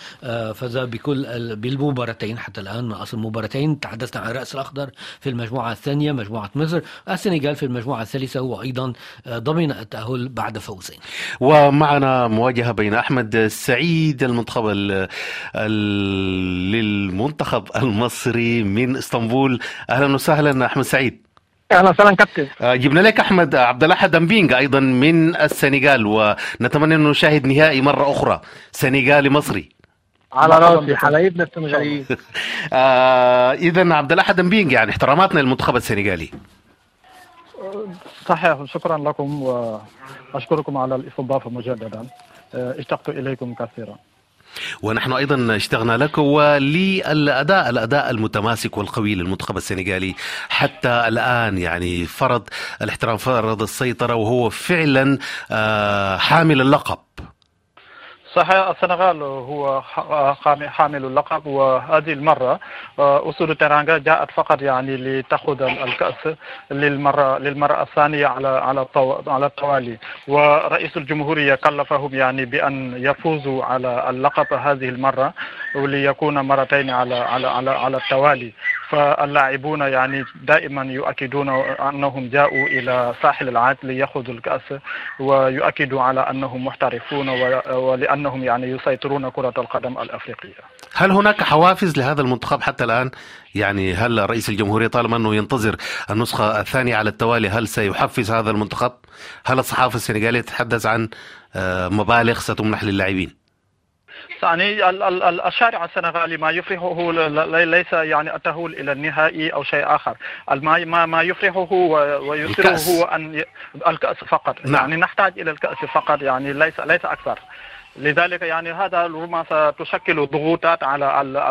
فاز بكل ال- بالمباراتين حتى الآن أصل مباراتين تحدثنا عن الرأس الأخضر في المجموعة الثانية مجموعة مصر السنغال في المجموعة الثالثة هو أيضا آه، ضمن التأهل بعد فوزين. ومعنا مواجهة بين أحمد السعيد المنتخب ال- ال- للمنتخب المصري من إسطنبول. أهلا وسهلا أحمد سعيد. أهلا وسهلا كابتن. آه، جبنا لك أحمد عبد الأحد أمبينج أيضا من السنغال ونتمنى أن نشاهد نهائي مرة أخرى. سنغالي مصري. على راسي حبايبنا السنغاليين آه إذا عبد الأحد أمبينج يعني احتراماتنا للمنتخب السنغالي. صحيح شكرا لكم وأشكركم على الإستضافة مجددا. اشتقت إليكم كثيرا. ونحن أيضا اشتغنا لك وللأداء الأداء المتماسك والقوي للمنتخب السنغالي. حتى الآن يعني فرض الاحترام فرض السيطرة وهو فعلا آه، حامل اللقب. صحيح السنغال هو حامل- اللقب وهذه المرة آه، أسود ترانجا جاءت فقط يعني لتأخذ ال- الكأس للمرة للمرة الثانية على على على التوالي. ورئيس الجمهورية كلفهم يعني بأن يفوزوا على اللقب هذه المرة وليكون مرتين على على على على التوالي. فاللاعبون يعني دائما يؤكدون أنهم جاءوا إلى ساحل العاج ليأخذوا الكأس ويؤكدوا على أنهم محترفون ولأنهم يعني يسيطرون كرة القدم الأفريقية. هل هناك حوافز لهذا المنتخب حتى الآن؟ يعني هل رئيس الجمهورية طالما أنه ينتظر النسخة الثانية على التوالي هل سيحفز هذا المنتخب؟ هل الصحافة السنغالية تتحدث عن آه، مبالغ ستمنح للاعبين؟ يعني ال- ال- ال- الشارع السنغالي ما يفرحه ليس يعني التأهل إلى النهائي أو شيء آخر. ما ما ما يفرحه ويسره أن الكأس فقط. نعم. يعني نحتاج إلى الكأس فقط يعني ليس ليس أكثر. لذلك يعني هذا ربما ستشكل ضغوطات على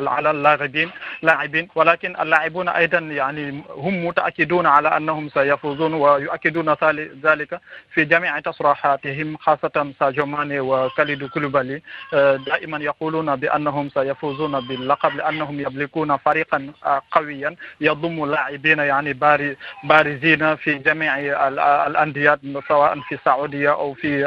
على اللاعبين لاعبين. ولكن اللاعبون أيضا يعني هم متأكدون على أنهم سيفوزون ويؤكدون ذل- ذلك في جميع تصريحاتهم خاصة ساديو ماني وكاليدو كوليبالي آه، دائما يقولون بأنهم سيفوزون باللقب لأنهم يملكون فريقا آه، قويا. يضم لاعبين يعني بارزين في جميع ال- الانديه سواء في السعودية أو في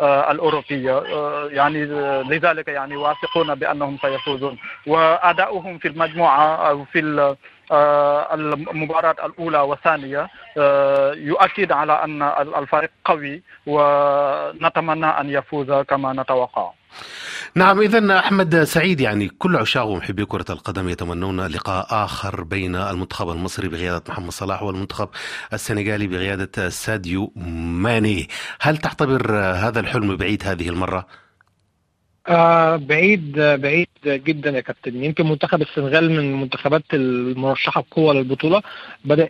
آه، الأوروبية. يعني لذلك يعني واثقون بأنهم سيفوزون. وأداؤهم في المجموعة أو في آه، المباراة الأولى والثانية آه، يؤكد على أن الفريق قوي ونتمنى أن يفوز كما نتوقع. نعم اذا أحمد سعيد يعني كل عشاق ومحبي كرة القدم يتمنون لقاء آخر بين المنتخب المصري بقيادة محمد صلاح والمنتخب السنغالي بقيادة ساديو ماني. هل تعتبر هذا الحلم بعيد هذه المرة؟ آه بعيد بعيد جدا يا كابتن. يمكن منتخب السنغال من المنتخبات المرشحة بقوه للبطولة. بدأ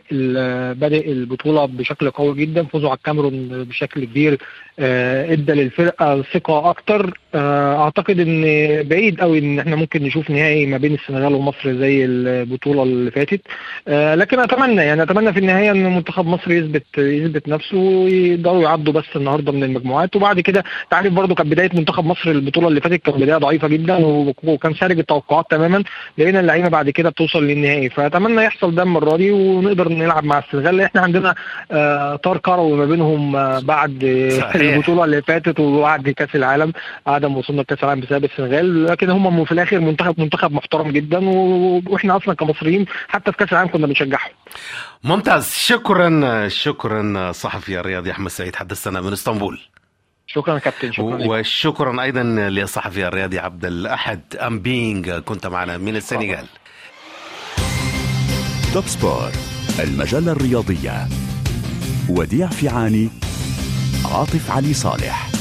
بدأ البطولة بشكل قوي جدا. فوزوا على الكاميرون بشكل كبير آه إدى للفرقة ثقة أكتر. آه أعتقد إن بعيد قوي إن إحنا ممكن نشوف نهائي ما بين السنغال ومصر زي البطولة اللي فاتت. آه لكن أتمنى يعني أتمنى في النهاية إن منتخب مصر يثبت يثبت نفسه ويقدروا يعدوا بس النهارده من المجموعات. وبعد كده تعرف برضو كانت بداية منتخب مصر البطوله اللي فاتت كانت بداية ضعيفة جدا وكان خارج التوقعات تماما لقينا اللعيبة بعد كده بتوصل للنهائي. فأتمنى يحصل ده المرة دي ونقدر نلعب مع السنغال إحنا عندنا آه طار كروي ما بينهم آه بعد صحيح. البطولة اللي فاتت وبعد كأس العالم. عدم وصولنا لكأس العالم بسبب السنغال. لكن هم في الآخر منتخب منتخب محترم جدا وإحنا أصلا كمصريين حتى في كأس العالم كنا بنشجعهم. ممتاز. شكرا شكرا صحفي الرياضي أحمد سعيد حدثنا من إسطنبول. شكرا كابتن شكرا لك. وشكرا أيضا للصحفي الرياضي عبد الأحد امبينج كنت معنا من السنغال. Top Sport المجلة الرياضية. وديع فيعاني عاطف علي صالح.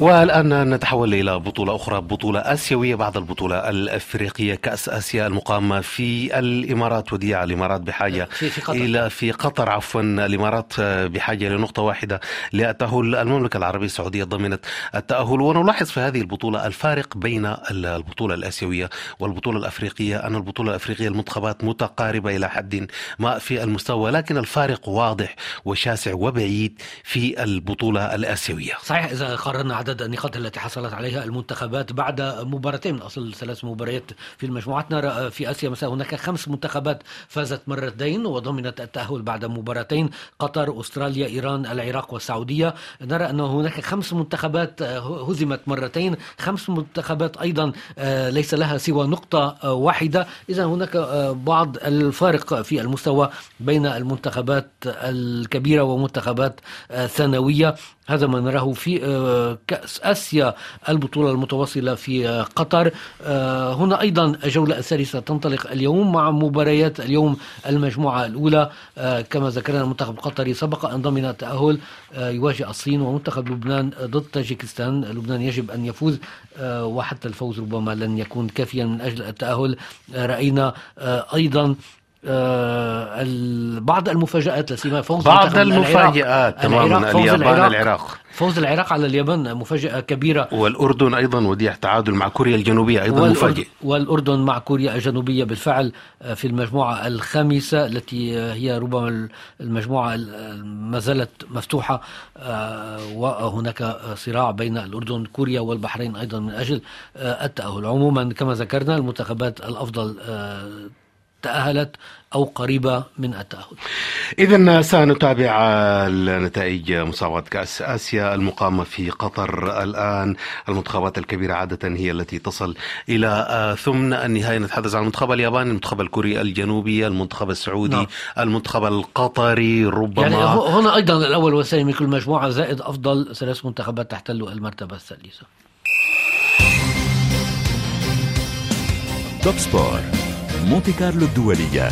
والآن نتحول إلى بطولة أخرى بطولة آسيوية بعد البطولة الأفريقية كأس آسيا المقامة في الإمارات وديع الإمارات بحاجة في, في قطر. إلى في قطر عفوا الإمارات بحاجة لنقطة واحدة للتأهل المملكة العربية السعودية ضمنت التأهل ونلاحظ في هذه البطولة الفارق بين البطولة الآسيوية والبطولة الأفريقية أن البطولة الأفريقية المنتخبات متقاربة إلى حد ما في المستوى لكن الفارق واضح وشاسع وبعيد في البطولة الآسيوية صحيح إذا قارنا عدد النقاط التي حصلت عليها المنتخبات بعد مباراتين. من أصل ثلاث مباريات في المجموعات نرى في آسيا مثلا هناك خمس منتخبات فازت مرتين وضمنت التأهل بعد مباراتين. قطر أستراليا إيران العراق والسعودية. نرى أن هناك خمس منتخبات هزمت مرتين. خمس منتخبات أيضا ليس لها سوى نقطة واحدة. إذا هناك بعض الفارق في المستوى بين المنتخبات الكبيرة ومنتخبات ثانويه هذا ما نراه في آه، كأس آسيا البطولة المتواصلة في آه، قطر. آه، هنا أيضا الجولة الثالثة تنطلق اليوم مع مباريات اليوم المجموعة الأولى. كما ذكرنا المنتخب القطري سبق أن ضمن التأهل يواجه الصين ومنتخب لبنان ضد تاجيكستان. لبنان يجب أن يفوز وحتى الفوز ربما لن يكون كافيا من أجل التأهل. رأينا أيضا بعض المفاجآت لسيما فوز بعض المفاجآت تماما اليابان العراق, فوز العراق على اليابان مفاجأة كبيرة. والأردن أيضا وديع تعادل مع كوريا الجنوبية أيضا مفاجئ. والأردن مع كوريا الجنوبية بالفعل آه، في المجموعة الخامسة التي هي ربما المجموعة ما زالت مفتوحة آه، وهناك صراع بين الأردن كوريا والبحرين أيضا من أجل آه، التأهل. عموما كما ذكرنا المنتخبات الأفضل تأهلت أو قريبة من التأهل. إذا سنتابع النتائج مسابقة كأس آسيا المقامة في قطر الآن. المنتخبات الكبيرة عادة هي التي تصل إلى آه، ثمن النهائي نتحدث عن المنتخب الياباني المنتخب الكوري الجنوبي المنتخب السعودي نعم. المنتخب القطري. ربما يعني هنا أيضا الأول والثاني من كل مجموعة زائد أفضل ثلاث منتخبات تحتل المرتبة الثالثة. Top Sport مونتي كارلو الدولية.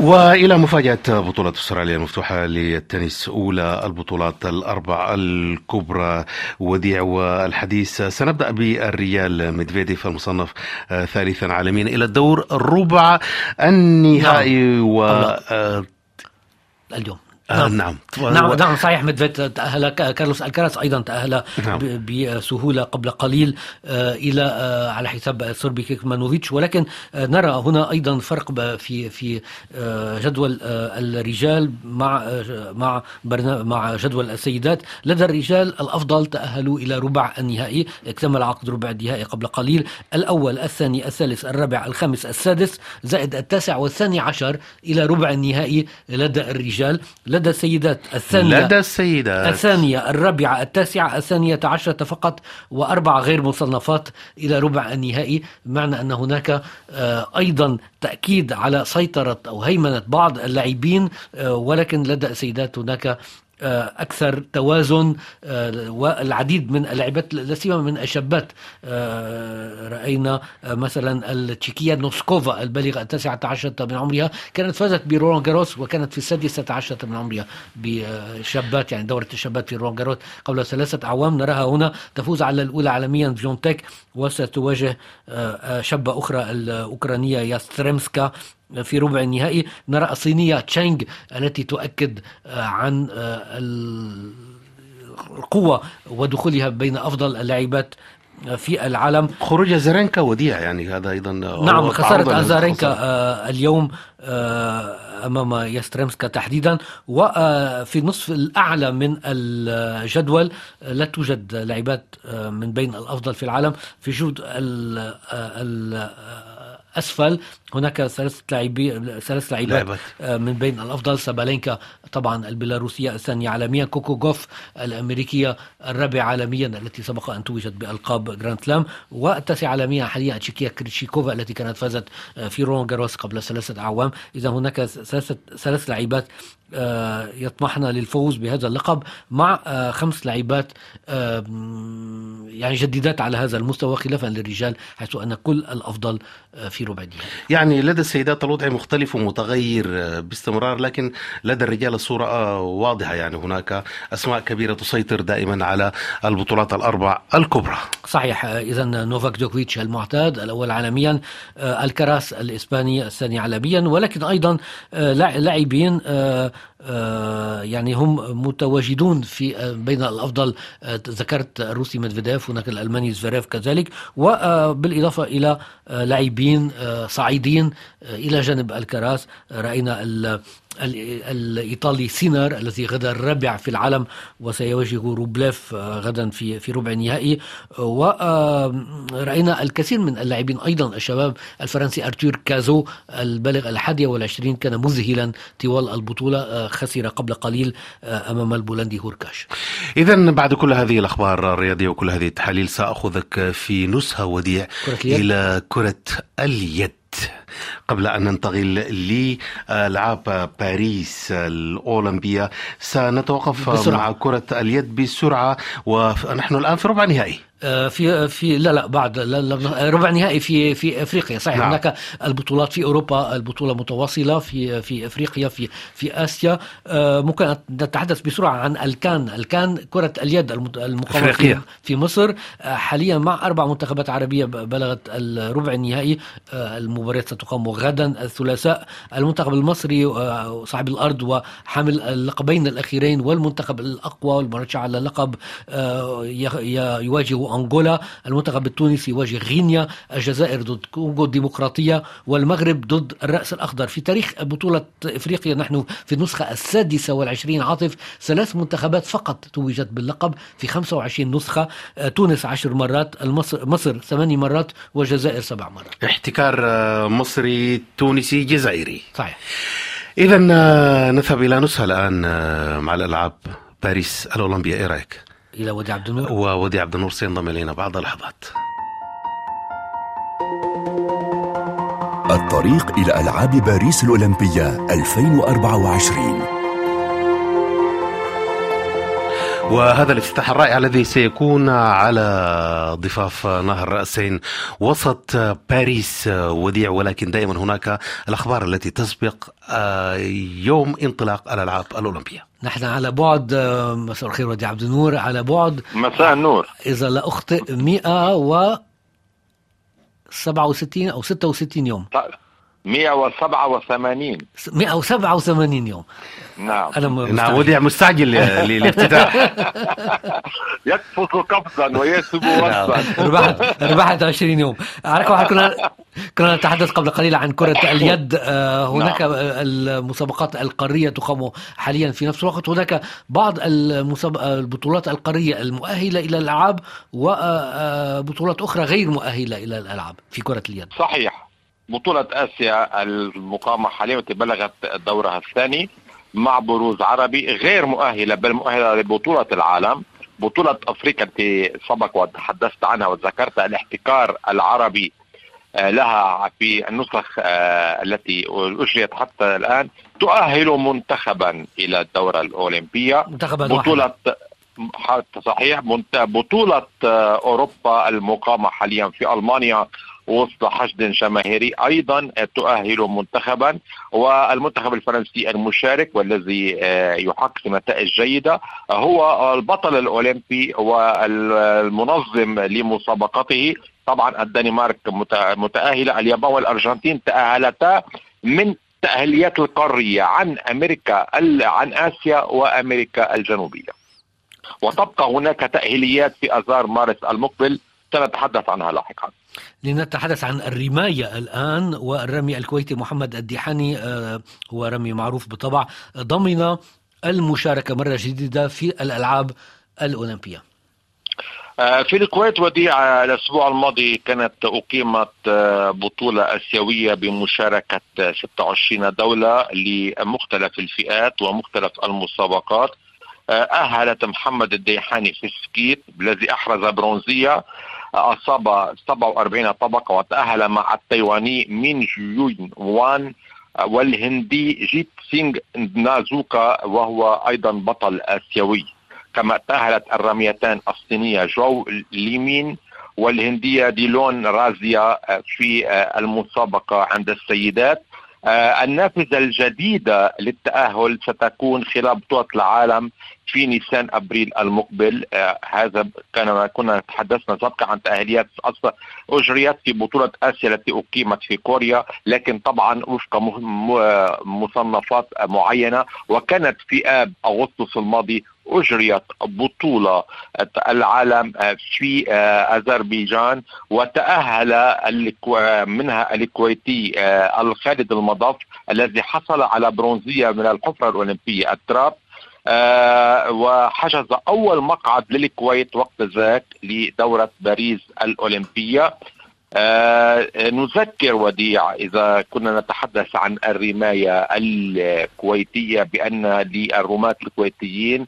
وإلى مفاجأة بطولة أستراليا المفتوحة للتنس أولى البطولات الأربع الكبرى. وديع والحديث سنبدأ بالرجال ميدفيديف المصنف ثالثا عالميا إلى الدور الربع النهائي نعم. و اليوم. آه نعم. نعم نعم صحيح ميدفيديف تأهل كارلوس ألكاراس أيضا تأهل نعم. بسهولة قبل قليل آه إلى آه على حساب الصربي كيكمانوفيتش. ولكن نرى هنا أيضا فرق في في جدول الرجال مع مع مع جدول السيدات. لدى الرجال الأفضل تأهلوا إلى ربع النهائي. اكتمل عقد ربع النهائي قبل قليل. الأول الثاني الثالث الرابع الخامس السادس زائد التاسع والثاني عشر إلى ربع النهائي لدى الرجال. لدى السيدات الثانية لدى السيدات. الثانية الرابعة التاسعة الثانية عشرة فقط وأربع غير مصنفات إلى ربع النهائي. بمعنى أن هناك آه، أيضا تأكيد على سيطرة أو هيمنة بعض اللاعبين آه، ولكن لدى السيدات هناك أكثر توازن آه، والعديد من اللاعبات لا سيما من الشابات. آه، رأينا مثلا التشيكية نوسكوفا البالغة التاسعة عشرة من عمرها كانت فازت برولان جاروس وكانت في السادسة عشرة من عمرها. بشابات يعني دورة الشابات في رولان جاروس قبل ثلاثة أعوام نراها هنا تفوز على الأولى عالميا شفيونتيك وستواجه شابة أخرى الأوكرانية ياستريمسكا. في ربع النهائي. نرى الصينية تشانغ التي تؤكد آه، عن آه، القوة ودخولها بين أفضل اللاعبات في العالم. خروج زارينكا وديع يعني هذا أيضا نعم خسارة زارينكا آه اليوم آه أمام يستريمسكا تحديدا. وفي النصف الأعلى من الجدول لا توجد لاعبات آه من بين الأفضل في العالم. في جدول الأسفل. هناك ثلاث لاعبين ثلاث لاعبات آه، من بين الأفضل سابالينكا طبعا البيلاروسية الثانية عالميا كوكو جوف الأمريكية الرابعة عالميا التي سبق أن توجت بألقاب جراند سلام والتاسعة عالميا حاليا التشيكية كريتشيكوفا التي كانت فازت في رولان جاروس قبل ثلاثة أعوام. اذا هناك ثلاثة ثلاث لاعبات آه، يطمحن للفوز بهذا اللقب مع خمس لاعبات يعني جديدات على هذا المستوى خلافا للرجال حيث أن كل الأفضل في ربع النهائي يعني لدى السيدات الوضع مختلف ومتغير باستمرار لكن لدى الرجال الصورة واضحة. يعني هناك أسماء كبيرة تسيطر دائما على البطولات الأربع الكبرى. صحيح. إذا نوفاك جوكوفيتش المعتاد الأول عالميا الكراس الإسباني الثاني عالميا ولكن أيضا لاعبين يعني هم متواجدون في بين الأفضل ذكرت الروسي ميدفيديف هناك الألماني زفيريف كذلك وبالاضافه إلى لاعبين صاعدين إلى جانب ألكاراس رأينا الإيطالي سينر الذي غدا الرابع في العالم وسيواجه روبليف آه، غدا في في ربع النهائي. وراينا الكثير من اللاعبين أيضا الشباب الفرنسي أرتور كازو البالغ الحادية والعشرين كان مذهلا طوال البطولة آه، خسر قبل قليل آه، أمام البولندي هوركاش. اذا بعد كل هذه الأخبار الرياضية وكل هذه التحاليل سأخذك في نزهه وديع إلى كرة اليد. قبل أن ننتقل لألعاب باريس الأولمبية سنتوقف بسرعة. مع كرة اليد بسرعة ونحن الآن في ربع نهائي آه، في في لا لا بعد لا لا ربع نهائي في في إفريقيا. صحيح نعم. هناك البطولات في أوروبا البطولة متواصلة في في إفريقيا في في آسيا. آه، ممكن نتحدث بسرعة عن الكان. الكان كرة اليد المقامه في, في مصر. آه، حاليا مع أربع منتخبات عربية بلغت الربع النهائي. المباريات ستقام غدا الثلاثاء. المنتخب المصري صاحب الأرض وحامل اللقبين الأخيرين والمنتخب الأقوى والمرشح على اللقب يواجه أنغولا المنتخب التونسي يواجه غينيا الجزائر ضد كونغو الديمقراطية والمغرب ضد الرأس الأخضر. في تاريخ بطولة إفريقيا نحن في النسخة السادسة والعشرين عاطف ثلاث منتخبات فقط توجت باللقب في 25 نسخة. آه، تونس عشر مرات المصر مصر ثماني مرات والجزائر سبع مرات. احتكار آه، مصري تونسي جزائري. صحيح. إذا آه، نذهب إلى نسخة الآن مع الألعاب باريس الأولمبية. إيه رأيك؟ إلى ودي عبد النور. وودي عبد النور سينضم إلينا بعد لحظات الطريق إلى ألعاب باريس الأولمبية 2024 وهذا الافتتاح الرائع الذي سيكون على ضفاف نهر رأسين وسط باريس وديع ولكن دائما هناك الأخبار التي تسبق آه، يوم انطلاق الألعاب الأولمبية. نحن على بعد مساء الخير ودي عبد النور على بعد. مساء النور. إذا لا أخطئ 167 أو 66 يوم. طيب. 187 187 يوم. نعم. أنا نعم وديع مستعجل للافتتاح. يقفز قفزا ويسب وصفا نعم. ربحت ربحت 20 يوم. على كنا كنا نتحدث قبل قليل عن كرة اليد. آه، هناك نعم. المسابقات القارية تقام حاليا في نفس الوقت. هناك بعض البطولات القارية المؤهلة إلى الألعاب وبطولات أخرى غير مؤهلة إلى الألعاب في كرة اليد. صحيح. بطولة آسيا المقامة حاليا بلغت دورها الثاني مع بروز عربي غير مؤهلة بل مؤهلة لبطولة العالم. بطولة أفريقيا التي سبق وتحدثت عنها وذكرت الاحتكار العربي آه، لها في النسخ آه، التي أجريت حتى الآن تؤهل منتخبا إلى الدورة الأولمبية. منتخبا بطولة صحيح بطولة آه، أوروبا المقامة حاليا في ألمانيا. وسط حشد جماهيري أيضا تؤهل منتخبا والمنتخب الفرنسي المشارك والذي آه، يحقق نتائج جيدة هو البطل الأولمبي والمنظم لمسابقته. طبعا الدنمارك متاهله اليابان والأرجنتين تأهلتا من تأهليات القارية عن أمريكا عن آسيا وأمريكا الجنوبية. وتبقى هناك تأهيليات في أذار مارس المقبل سنتحدث عنها لاحقا. لنتحدث عن الرماية الآن والرمي الكويتي محمد الديحاني آه، هو رمي معروف بالطبع ضمن المشاركة مرة جديدة في الألعاب الأولمبية. آه، في الكويت وديع الأسبوع الماضي كانت أقيمت آه، بطولة آسيوية بمشاركة 26 دولة لمختلف الفئات ومختلف المسابقات. أهلت محمد الديحاني في السكيت الذي أحرز برونزية. أصاب 47 طبقة وتأهل مع التايواني مين جيون وان والهندي جيت سينغ نازوكا وهو أيضا بطل آسيوي كما تأهلت الراميتان الصينية جو ليمين والهندية ديلون رازيا في المسابقة عند السيدات. النافذة الجديدة للتأهل ستكون خلال بطولة العالم في نيسان أبريل المقبل آه هذا كان كنا تحدثنا سابقا عن تأهيليات أجريت في بطولة آسيا التي أقيمت في كوريا لكن طبعا وفق مصنفات معينة وكانت في آب أغسطس الماضي أجريت بطولة العالم في أذربيجان وتأهل منها الكويتي الخالد المضاف الذي حصل على برونزية من الحفرة الأولمبية. التراب آه وحجز أول مقعد للكويت وقت ذاك لدورة باريس الأولمبية. آه نذكر وديع إذا كنا نتحدث عن الرماية الكويتية بأن للرماة الكويتيين آه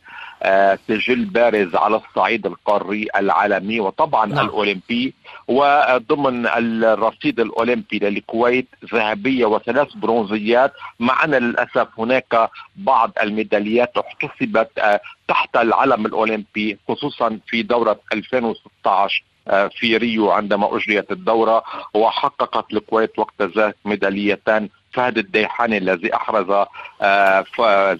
سجل بارز على الصعيد القاري العالمي وطبعا نعم. الأولمبي وضمن الرصيد الأولمبي للكويت ذهبية وثلاث برونزيات مع أن للأسف هناك بعض الميداليات احتسبت آه تحت العلم الأولمبي خصوصا في دورة 2016 في ريو عندما أجريت الدورة وحققت الكويت وقت ذاك ميداليتان فهد الديحاني الذي أحرز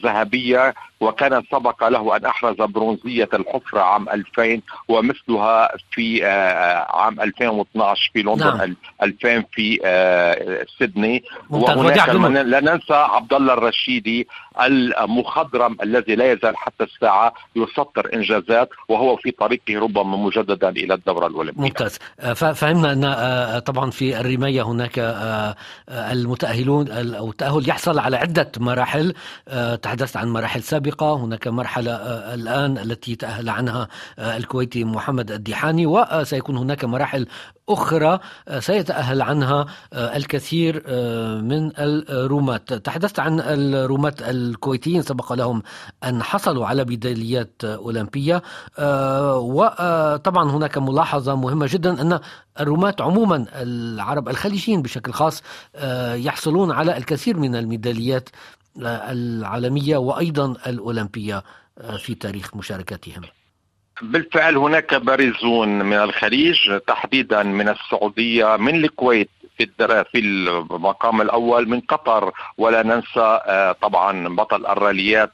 ذهبية وكان سبق له أن أحرز برونزية الحفرة عام 2000 ومثلها في عام 2012 في لندن نعم. 2000 في سيدني. وهناك لا ننسى عبد الله الرشيدي المخضرم الذي لا يزال حتى الساعة يسطر إنجازات وهو في طريقه ربما مجددا إلى الدورة الأولمبية. ممتاز. فهمنا أن طبعا في الرماية هناك المتاهلون أو التاهل يحصل على عدة مراحل. تحدثت عن مراحل سابقة هناك مرحلة الآن التي تأهل عنها الكويتي محمد الديحاني وسيكون هناك مراحل أخرى سيتأهل عنها الكثير من الرومات تحدثت عن الرومات الكويتيين سبق لهم أن حصلوا على ميداليات أولمبية وطبعا هناك ملاحظة مهمة جدا أن الرومات عموما العرب الخليجيين بشكل خاص يحصلون على الكثير من الميداليات العالمية وأيضا الأولمبية في تاريخ مشاركتهم. بالفعل هناك بارزون من الخليج تحديدا من السعودية من الكويت في في المقام الأول من قطر. ولا ننسى طبعا بطل الراليات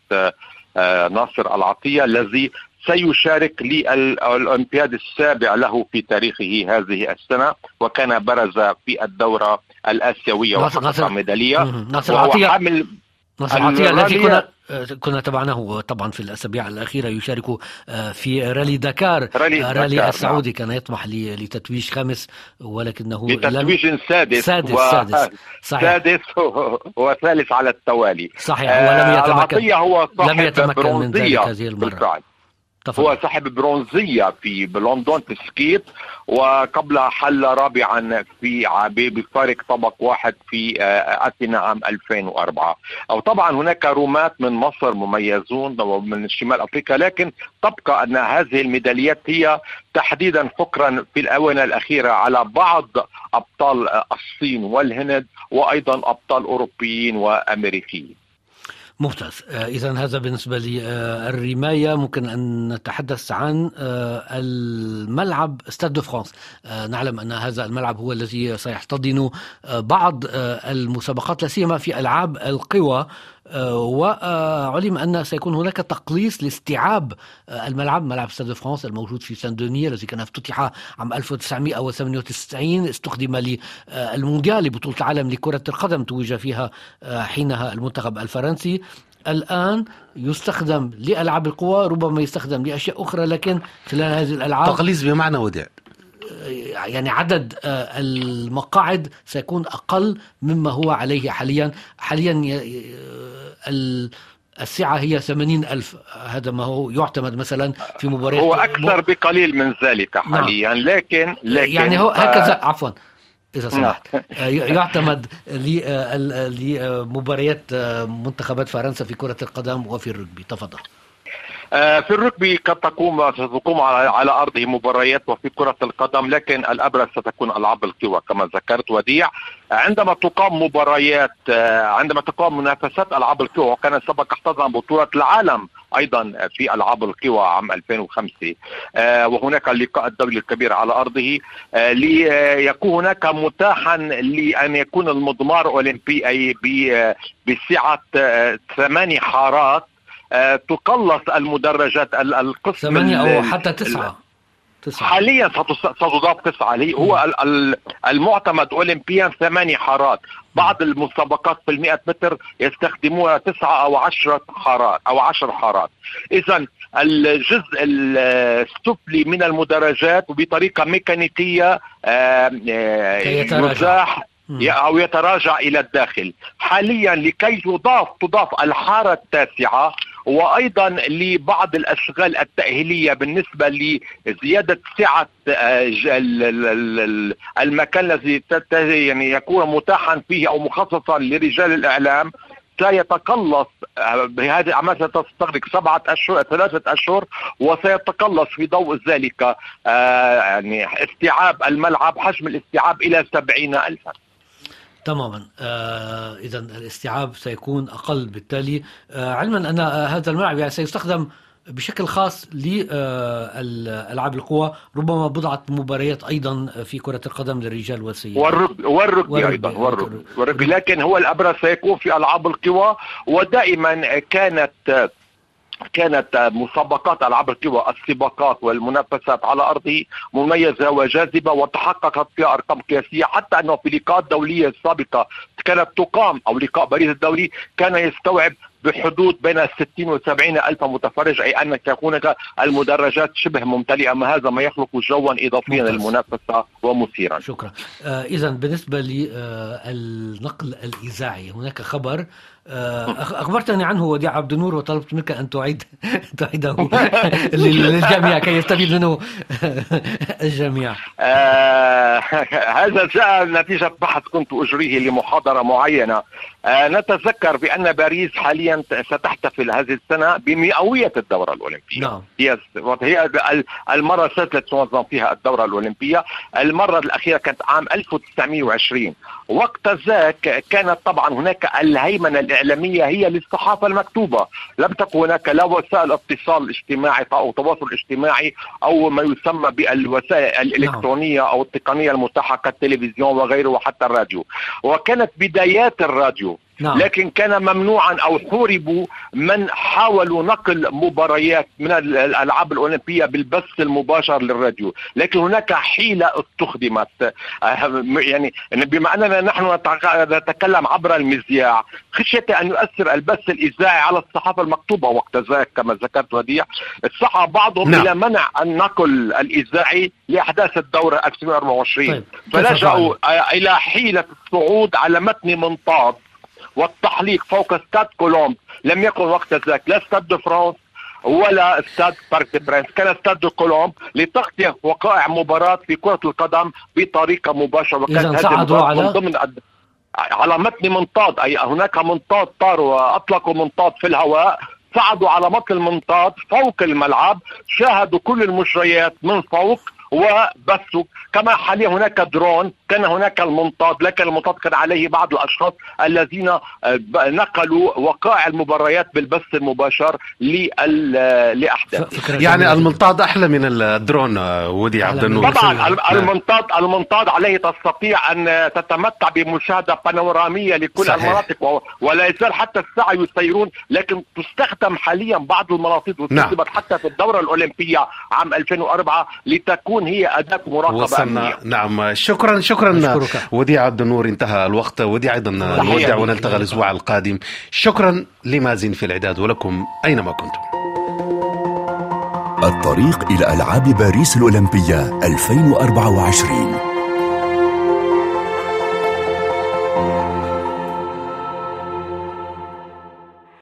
ناصر العطية الذي سيشارك للأولمبياد السابع له في تاريخه هذه السنة وكان برز في الدورة الآسيوية وحقق ميدالية. ناصر عطية ناصر عطية الذي كنا كنا تابعناه طبعا في الأسابيع الأخيرة يشارك في رالي دكار رالي, رالي دكار السعودي نعم. كان يطمح لتتويج خامس ولكنه لتتويج لم... سادس سادس و... سادس. صحيح. سادس وثالث على التوالي. صحيح. ولم يتمكن. هو لم يتمكن من ذلك هذه المرة. بالفعل. تفضل. هو صاحب برونزية في بلندن في السكيت وقبلها حل رابعا في بفارق طبق واحد في أثينا عام 2004 أو طبعا هناك رومات من مصر مميزون ومن شمال أفريقيا لكن تبقى أن هذه الميداليات هي تحديدا فكرا في الآونة الأخيرة على بعض أبطال الصين والهند وأيضا أبطال أوروبيين وأمريكيين ممتاز إذا هذا بالنسبة للرماية ممكن أن نتحدث عن الملعب استاد فرانس نعلم أن هذا الملعب هو الذي سيحتضن بعض المسابقات لا سيما في ألعاب القوى. وعلم أن سيكون هناك تقليص لاستيعاب الملعب ملعب ستاد فرانس الموجود في سان دوني الذي كان افتتح عام 1998 استخدم للمونديال لبطولة العالم لكرة القدم توج فيها حينها المنتخب الفرنسي. الآن يستخدم لألعاب القوى ربما يستخدم لأشياء أخرى لكن خلال هذه الألعاب تقليص بمعنى وداع. يعني عدد المقاعد سيكون أقل مما هو عليه حاليا. حاليا السعة هي 80 ألف. هذا ما هو يعتمد مثلا في مباريات هو أكثر بقليل من ذلك حاليا نعم. لكن, لكن يعني هو هكذا آه عفوا إذا سمحت. يعتمد لمباريات منتخبات فرنسا في كرة القدم وفي الرجبي. تفضل. آه، في الركبي قد تقوم ستقوم على أرضه مباريات وفي كرة القدم لكن الأبرز ستكون ألعاب القوى كما ذكرت وديع. عندما تقام مباريات آه، عندما تقام منافسات ألعاب القوى وكان سبق احتضن بطولة العالم أيضا في ألعاب القوى عام 2005 آه، وهناك اللقاء الدولي الكبير على أرضه ليكون هناك متاحا لأن يكون المضمار أولمبي أي بسعة ثماني حارات. آه، تقلص المدرجات القسم ثمانية أو حتى تسعة. تسعة. حاليا ستضاف تسعة. هو المعتمد أولمبيا ثماني حارات. بعض المسابقات في المئة متر يستخدمون تسعة أو عشرة حارات أو عشر حارات. إذا الجزء السفلي من المدرجات بطريقة ميكانيكية يزاح أو يتراجع إلى الداخل. حاليا لكي تضاف تضاف الحارة التاسعة وأيضا لبعض الأشغال التأهيلية بالنسبة لزيادة سعة آه، المكان الذي يعني يكون متاحا فيه أو مخصصا لرجال الإعلام سيتقلص آه، بهذه الأعمال ستستغرق سبعة أشهر ثلاثة أشهر وسيتقلص في ضوء ذلك آه، يعني استيعاب الملعب حجم الاستيعاب إلى سبعين ألفا. تماما. آه إذا الاستيعاب سيكون أقل. بالتالي آه علما أن آه هذا الملعب يعني سيستخدم بشكل خاص لالعاب القوى ربما بضعة مباريات أيضا في كرة القدم للرجال والسيدات والركبي والركبي أيضا والركبي, والركبي لكن هو الأبرز سيكون في ألعاب القوى ودائما كانت كانت مسابقات ألعاب القوى السباقات والمنافسات على أرضه مميزة وجاذبة وتحققت فيها أرقام قياسية حتى أنه في لقاءات دولية سابقة كانت تقام أو لقاء باريس الدولي كان يستوعب بحدود بين 60 و 70 ألف متفرج أي أن تكون المدرجات شبه ممتلئة ما هذا ما يخلق جوا إضافيا للمنافسة ومثيرا. شكرا. آه إذا بالنسبة للنقل آه الإذاعي هناك خبر آه، أخبرتني عنه وديع عبد النور وطلبت منك أن تعيد تعيده للجميع كي يستفيد منه الجميع. آه هذا جاء نتيجة بحث كنت أجريه لمحاضرة معينة. آه نتذكر بأن باريس حاليا ستحتفل هذه السنة بمئوية الدورة الأولمبية. نعم. هي هي المرة الثالثة تنظم فيها الدورة الأولمبية. المرة الأخيرة كانت عام 1920 وقت ذاك كانت طبعا هناك الهيمنة الإعلامية هي للصحافة المكتوبة. لم تكن هناك لا وسائل اتصال اجتماعي أو تواصل اجتماعي أو ما يسمى بالوسائل الإلكترونية أو التقنية المتاحة كالتلفزيون وغيره وحتى الراديو. وكانت بدايات الراديو. نعم. لكن كان ممنوعا أو حوربوا من حاولوا نقل مباريات من الألعاب الأولمبية بالبث المباشر للراديو، لكن هناك حيلة استخدمت يعني بما أننا نحن نتكلم عبر المذياع خشية أن يؤثر البث الإذاعي على الصحافة المكتوبة وقت ذاك كما ذكرت وديع، سعى بعضهم نعم. إلى منع النقل الإذاعي لأحداث الدورة 2024 طيب. فلجأوا إلى حيلة الصعود على متن منطاد والتحليق فوق استاد كولومب. لم يكن وقت ذاك لا استاد دو فرانس ولا استاد بارك دي برانس كان استاد دو كولومب لتغطية وقائع مباراة في كرة القدم بطريقة مباشرة. وكانت هذه على من ضمن على متن منطاد. أي هناك منطاد طار واطلقوا منطاد في الهواء. صعدوا على متن المنطاد فوق الملعب. شاهدوا كل المجريات من فوق. وبثوا كما حاليا هناك درون كان هناك المنطاد لكن المنطاد كان عليه بعض الأشخاص الذين آه، نقلوا وقائع المباريات بالبث المباشر لأحداث يعني المنطاد أحلى من الدرون آه، ودي عبد النور طبعا المنطاد المنطاد عليه تستطيع أن تتمتع بمشاهدة بانورامية لكل صحيح. المناطق ولا يزال حتى الساعة يسيرون لكن تستخدم حاليا بعض المناطق واستخدمت نعم. حتى في الدورة الأولمبية عام 2004 لتكون هي أداة مراقبة وصلنا. نعم. شكرا شكرا. شكرا وديع عبد النور انتهى الوقت. وديع أيضا نودع ونلتقي الأسبوع القادم. شكرا لمازن في الإعداد ولكم أينما كنتم. الطريق إلى ألعاب باريس الأولمبية 2024